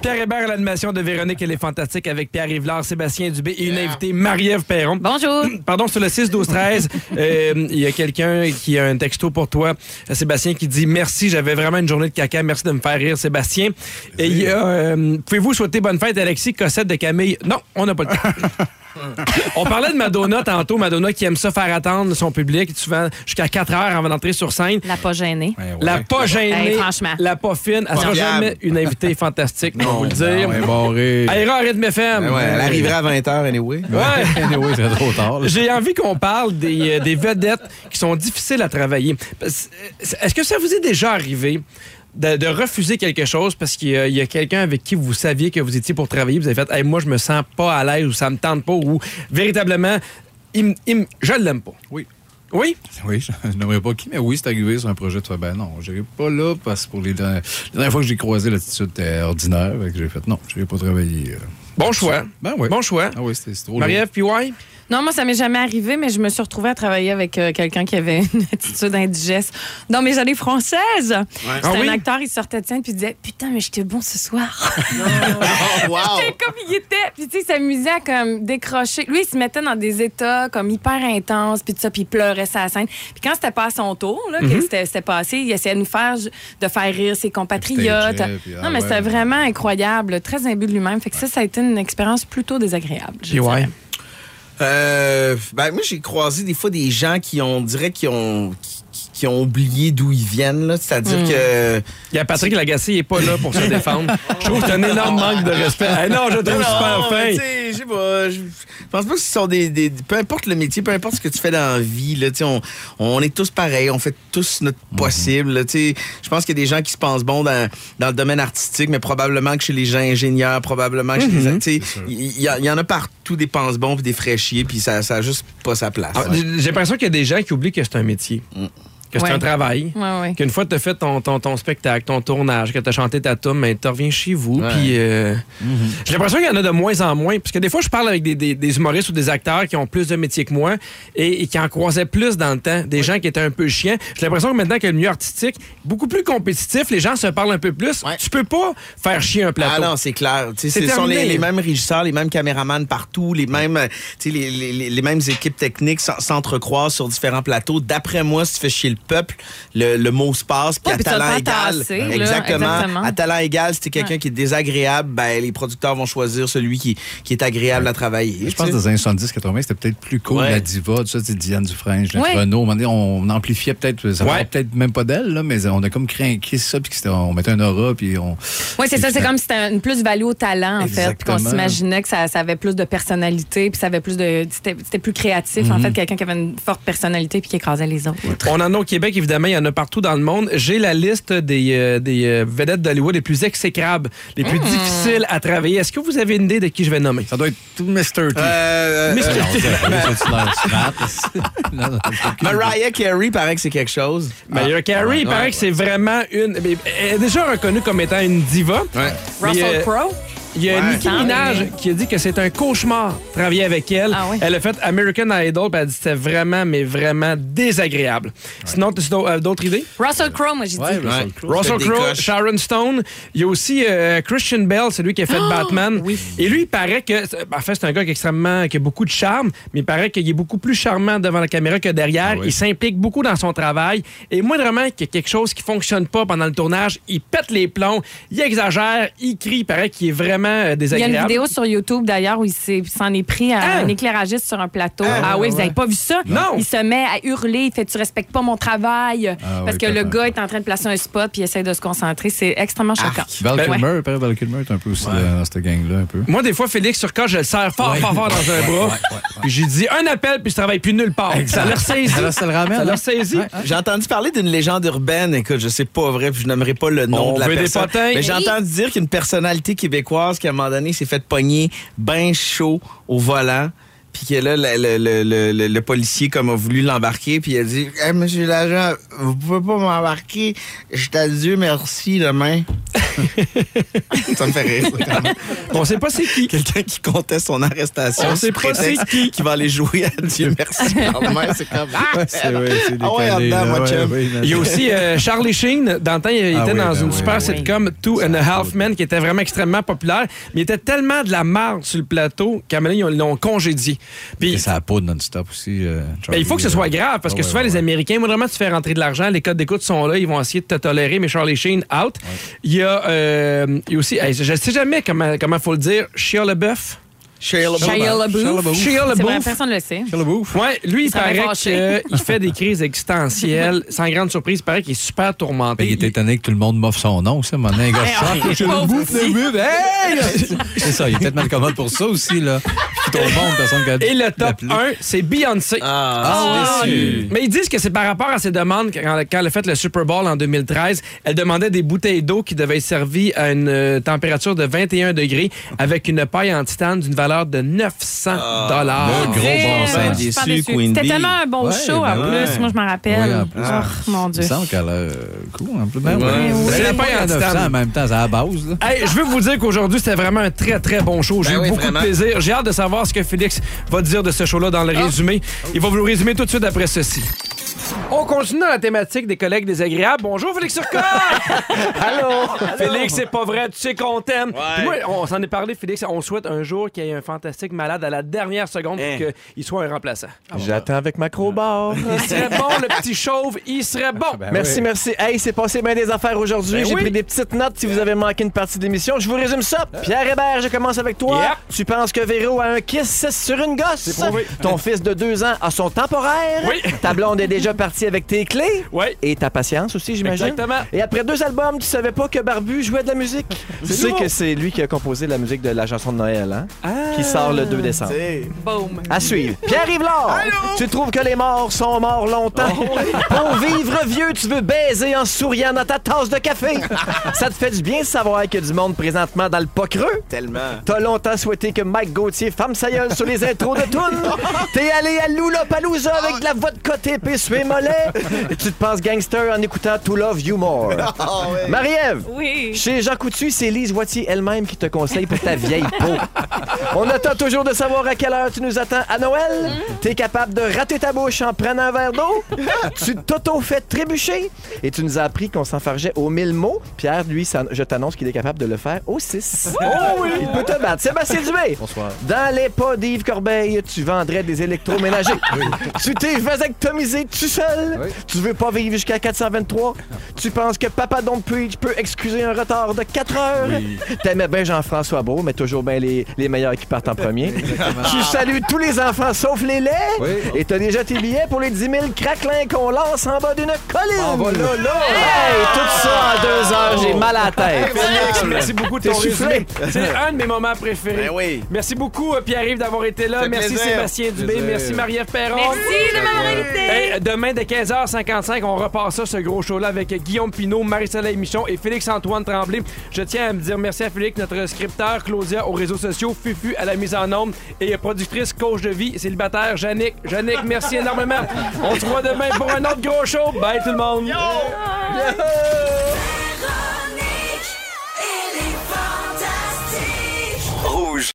Pierre Hébert à l'animation de Véronique, elle est fantastique avec Pierre Yvelard, Sébastien Dubé et une invitée Marie-Ève Perron. Bonjour. Pardon, sur le 6 12 13, euh, il y a quelqu'un qui a un texto pour toi, Sébastien, qui dit merci, j'avais vraiment une journée de caca, merci de me faire rire, Sébastien. Et il y a, euh, pouvez-vous souhaiter bonne fête, Alexis Cossette de Camille? Non, on n'a pas le temps. On parlait de Madonna tantôt. Madonna qui aime ça faire attendre son public souvent jusqu'à 4 heures avant d'entrer sur scène. La pas gênée. Ouais, ouais. La pas gênée, Hey, franchement. la pas fine. Elle sera jamais une invitée fantastique, on va vous le dire. Elle ira à Rythme FM. Ben ouais, elle arriverait à 20h anyway. Ouais. Anyway, c'est trop tard. J'ai envie qu'on parle des, euh, des vedettes qui sont difficiles à travailler. Est-ce que ça vous est déjà arrivé de, de refuser quelque chose parce qu'il y a, quelqu'un avec qui vous saviez que vous étiez pour travailler, vous avez fait Hey, moi je me sens pas à l'aise ou ça me tente pas ou véritablement il, il je l'aime pas. Oui. Oui? Oui, je je n'aimerais pas qui, mais oui, c'est arrivé sur un projet de ben non, j'irai pas là parce que pour les dernières, les dernières fois que j'ai croisé, l'attitude était ordinaire. que j'ai fait non, je vais pas travailler. euh. Bon choix. Ben oui. Bon choix. Ah oui, c'était trop Marie-Ève, puis ouais? Non, moi, ça m'est jamais arrivé, mais je me suis retrouvée à travailler avec euh, quelqu'un qui avait une attitude indigeste dans mes années françaises. C'était Ah oui? un acteur, il sortait de scène puis il disait Putain, mais j'étais bon ce soir. Oh, wow! Comme il était. Puis, tu sais, il s'amusait à comme décrocher. Lui, il se mettait dans des états comme hyper intenses, puis tout ça, puis il pleurait sa scène. Puis quand c'était pas à son tour, là, Mhm. que c'était c'était passé, il essayait de nous faire, de faire rire ses compatriotes. Puis, ah non, mais ouais. c'était vraiment incroyable, très imbu de lui-même. Fait que ça, ça a été une expérience plutôt désagréable. je. Euh, ben, moi, j'ai croisé des fois des gens qui ont, on dirait, qui ont, qui ont oublié d'où ils viennent. là. C'est-à-dire Hmm. que. Il y a Patrick Lagacé, il est pas là pour se défendre. Je trouve que c'est un énorme manque de respect. Hey, non, je le trouve super Non, mais fin. je sais pas. Je je pense pas que ce sont des, des- Peu importe le métier, peu importe ce que tu fais dans la vie, là, tu sais, on, on est tous pareils, on fait tous notre possible. là, tu sais. Je pense qu'il y a des gens qui se pensent bons dans, dans le domaine artistique, mais probablement que chez les gens ingénieurs, probablement que chez les. tu sais, Il y, en a partout des pense bons puis des fraîchiers, puis ça, ça a juste pas sa place. Ah, J'ai j'ai l'impression qu'il y a des gens qui oublient que c'est un métier, que c'est Ouais. un travail. Ouais, ouais. Qu'une fois que tu as fait ton, ton, ton spectacle, ton tournage, que tu as chanté ta tune, mais tu reviens chez vous. Puis euh, j'ai l'impression qu'il y en a de moins en moins. Parce que des fois, je parle avec des, des- des humoristes ou des acteurs qui ont plus de métier que moi et, et qui en croisaient plus dans le temps. Des gens qui étaient un peu chiants. J'ai l'impression que maintenant que le milieu artistique, beaucoup plus compétitif, les gens se parlent un peu plus. Ouais. Tu peux pas faire chier un plateau. Ah non, c'est clair. Tu sais, C'est Ce sont les, terminé. les mêmes régisseurs, les mêmes caméramans partout, les mêmes, euh, les, les- les- les mêmes équipes techniques s'en- s'entrecroisent sur différents plateaux. D'après moi, si tu fais chier le peuple, le, le mot se passe, puis Ouais, à talent égal. là, exactement. À talent égal, si t'es quelqu'un Ouais. qui est désagréable, ben, les producteurs vont choisir celui qui, qui est agréable à travailler. Je pense que dans les années 70-80, c'était peut-être plus cool, Ouais. la diva, tout ça, c'est Diane Dufresne, donné, on amplifiait peut-être, ça Ouais. parlait peut-être même pas d'elle, là, mais on a comme craqué ça, puis on mettait un aura, puis on. Oui, c'est ça. C'est comme si c'était une plus-value au talent, en fait. Puis qu'on s'imaginait que ça, ça avait plus de personnalité, puis ça avait plus de. C'était plus créatif, en fait, quelqu'un qui avait une forte personnalité puis qui écrasait les autres. On en a Québec, évidemment, il y en a partout dans le monde. J'ai la liste des, euh, des euh, vedettes d'Hollywood les plus exécrables, les plus difficiles à travailler. Est-ce que vous avez une idée de qui je vais nommer? Ça doit être tout Mr. T. Euh, Mr. euh, non, Mariah Carey paraît que c'est quelque chose. Mariah Carey, il Ouais, paraît ouais. que c'est vraiment une. Elle est déjà reconnue comme étant une diva. Ouais. Russell euh, Crowe? Il y a Ouais. Nicki Ah, Minaj qui a dit que c'est un cauchemar travailler avec elle. Ah oui? Elle a fait American Idol, puis elle a dit que c'était vraiment, mais vraiment désagréable. Sinon, tu as d'autres idées? Russell Crowe, moi, j'ai dit. Ouais, Russell Ouais. Crowe. Russell Crowe. Sharon Stone. Il y a aussi euh, Christian Bell, c'est lui qui a fait Batman. oui. Et lui, il paraît que. En fait, c'est un gars qui, est extrêmement, qui a beaucoup de charme, mais il paraît qu'il est beaucoup plus charmant devant la caméra que derrière. Ah oui. Il s'implique beaucoup dans son travail. Et moi, vraiment, qu'il y a quelque chose qui fonctionne pas pendant le tournage, il pète les plombs, il exagère, il crie. Il paraît qu'il est vraiment euh, Il y a une vidéo sur YouTube, d'ailleurs, où il s'en est pris à Ah. un éclairagiste sur un plateau. Ah, oui, vous n'avez pas vu ça? Non. Il se met à hurler, il fait Tu respectes pas mon travail. Ah parce oui, que le gars est en train de placer un spot puis il essaie de se concentrer. C'est extrêmement choquant. Val Ben, Kilmer, Père Val Kilmer est un peu aussi dans cette gang-là, un peu. Moi, des fois, Félix Turcotte, je le serre fort, fort, fort dans un bras. Puis j'ai dit un appel, puis je travaille plus nulle part. Ça l'a ressaisi. Ça, ça le ramène. Ça l'a hein? ressaisi. J'ai entendu parler d'une légende urbaine. Écoute, je sais pas vrai, puis je nommerai pas le nom On de la veut des personne. potins. Mais j'ai entendu dire qu'une personnalité québécoise qui, à un moment donné, s'est fait pogner ben chaud au volant. Puis que là, le, le- le- le- le- le policier, comme a voulu l'embarquer, puis il a dit hey, Monsieur l'agent, vous pouvez pas m'embarquer. Je t'adieu, merci, demain. ça me fait rire. ça, quand même. On sait pas c'est qui. Quelqu'un qui conteste son arrestation. On sait pas c'est qui. qui va aller jouer à Dieu merci. Demain, c'est comme. Ah, C'est ouais, c'est Ah ouais, dedans, chum. ouais, Il y a aussi euh, Charlie Sheen. Dans le temps, il Ah était oui, dans ben une oui, super ben sitcom Two and a Half Men qui était vraiment extrêmement populaire. Mais il était tellement de la marde sur le plateau qu'à un moment donné, ils l'ont congédié. Puis ça poudre non-stop aussi. euh, Ben, il faut que ce soit grave parce que ouais, souvent, ouais, les ouais. Américains, moi, vraiment, tu fais rentrer de l'argent, les codes d'écoute sont là, ils vont essayer de te tolérer, mais Charlie Sheen, out. Il, y a, euh, il y a aussi, hey, je ne sais jamais comment il faut le dire, Shia LeBeouf. Shia LaBeouf. Shia LaBeouf. Shia LaBeouf. personne ne le sait. Le bouffe. Ouais, lui, il Ça paraît qu'il fait des crises existentielles. Sans grande surprise, il paraît qu'il est super tourmenté. Il était étonné que tout le monde m'offre son nom, ça. Mon gars le pauvre bouffe petit. le. Hey! C'est ça, il est peut-être mal commode pour ça aussi, là. Tout le monde, personne Et le top d'appeler. 1, c'est Beyoncé. Ah, déçu. Mais ils disent que c'est par rapport à ses demandes quand, quand elle a fait le Super Bowl en 2013. Elle demandait des bouteilles d'eau qui devaient être servies à une euh, température de 21 degrés avec une paille en titane d'une valeur de 900 dollars. le gros bon Ouais, sens. déçu, C'était tellement un bon Ouais, show ben en ouais. plus. Moi, je m'en rappelle. Oui. Oh, mon Il Dieu. me semble qu'elle a euh, cool, en plus. Ben, Ouais. ouais. C'est en 900 titane. en même temps, c'est à la base, là. Hey, je veux vous dire qu'aujourd'hui, c'était vraiment un très, très bon show. J'ai Ben eu oui, beaucoup vraiment. de plaisir. J'ai hâte de savoir ce que Félix va dire de ce show-là dans le résumé. Il va vous le résumer tout de suite après ceci. On continue dans la thématique des collègues désagréables. Bonjour, Félix Turcotte! Allô! Félix, c'est pas vrai, tu sais qu'on t'aime. Puis Moi, on s'en est parlé, Félix. On souhaite un jour qu'il y ait un fantastique malade à la dernière seconde Hein? pour qu'il soit un remplaçant. J'attends avec ma crowbar. Il serait bon, le petit chauve, il serait bon. Ben Merci, oui. merci. Hey, c'est passé bien des affaires aujourd'hui. Ben J'ai oui. pris des petites notes si vous avez manqué une partie de l'émission. Je vous résume ça. Pierre Hébert, je commence avec toi. Yep. Tu penses que Véro a un kiss sur une gosse? C'est prouvé. Ton fils de deux ans a son temporaire? Oui. Ta blonde est déjà partie avec tes clés. Oui. Et ta patience aussi, j'imagine. Exactement. Et après deux albums, tu savais pas que Barbu jouait de la musique? Tu sais que c'est lui qui a composé la musique de la chanson de Noël, hein? Qui sort le 2 décembre. Boom. À suivre. Pierre-Yves Laure, tu trouves que les morts sont morts longtemps? Pour vivre vieux, tu veux baiser en souriant dans ta tasse de café. Ça te fait du bien de savoir qu'il y a du monde présentement dans le pas creux? Tellement. T'as longtemps souhaité que Mike Gauthier ferme sa gueule sur les intros de tunes. T'es allé à Lollapalooza avec de la vodka TP mollets. Et tu te penses gangster en écoutant To Love You More. Marie-Ève, Oui. chez Jean Coutu, c'est Lise Wattier elle-même qui te conseille pour ta vieille peau. On attend toujours de savoir à quelle heure tu nous attends à Noël. T'es capable de rater ta bouche en prenant un verre d'eau. tu t'auto-fais trébucher. Et tu nous as appris qu'on s'enfargeait aux mille mots. Pierre, lui, ça- je t'annonce qu'il est capable de le faire aux six. Il peut te battre. Sébastien Dubé. Bonsoir. Dans les pas d'Yves Corbeil, tu vendrais des électroménagers. Tu t'es vasectomisé tout seul. Oui. Tu veux pas vivre jusqu'à 423. Tu penses que Papa Don't Preach peut excuser un retard de 4 heures? T'aimais bien Jean-François Beau, mais toujours bien les, les meilleurs qui partent en premier. tu salues tous les enfants sauf les laits. Oui. Et t'as déjà tes billets pour les 10 000 craquelins qu'on lance en bas d'une colline. En bas là, là. Hey, tout ça en deux heures, j'ai mal à la tête. Félix, merci beaucoup de T'es ton résumé. C'est un de mes moments préférés. Ben oui. Merci beaucoup, euh, Pierre-Yves, d'avoir été là. Merci, plaisir. Sébastien Dubé. Plaisir. Merci, Marie-Ève Perron. Merci de m'avoir invité. Hey, demain, Demain, dès 15h55, on repart ça, ce gros show-là, avec Guillaume Pinault, Marie-Soleil Michon et Félix-Antoine Tremblay. Je tiens à me dire merci à Félix, notre scripteur, Claudia aux réseaux sociaux, Fufu à la mise en ombre et productrice, coach de vie, célibataire, Jannick. Jannick, merci énormément. On se voit demain pour un autre gros show. Bye tout le monde. Yo! Rouge.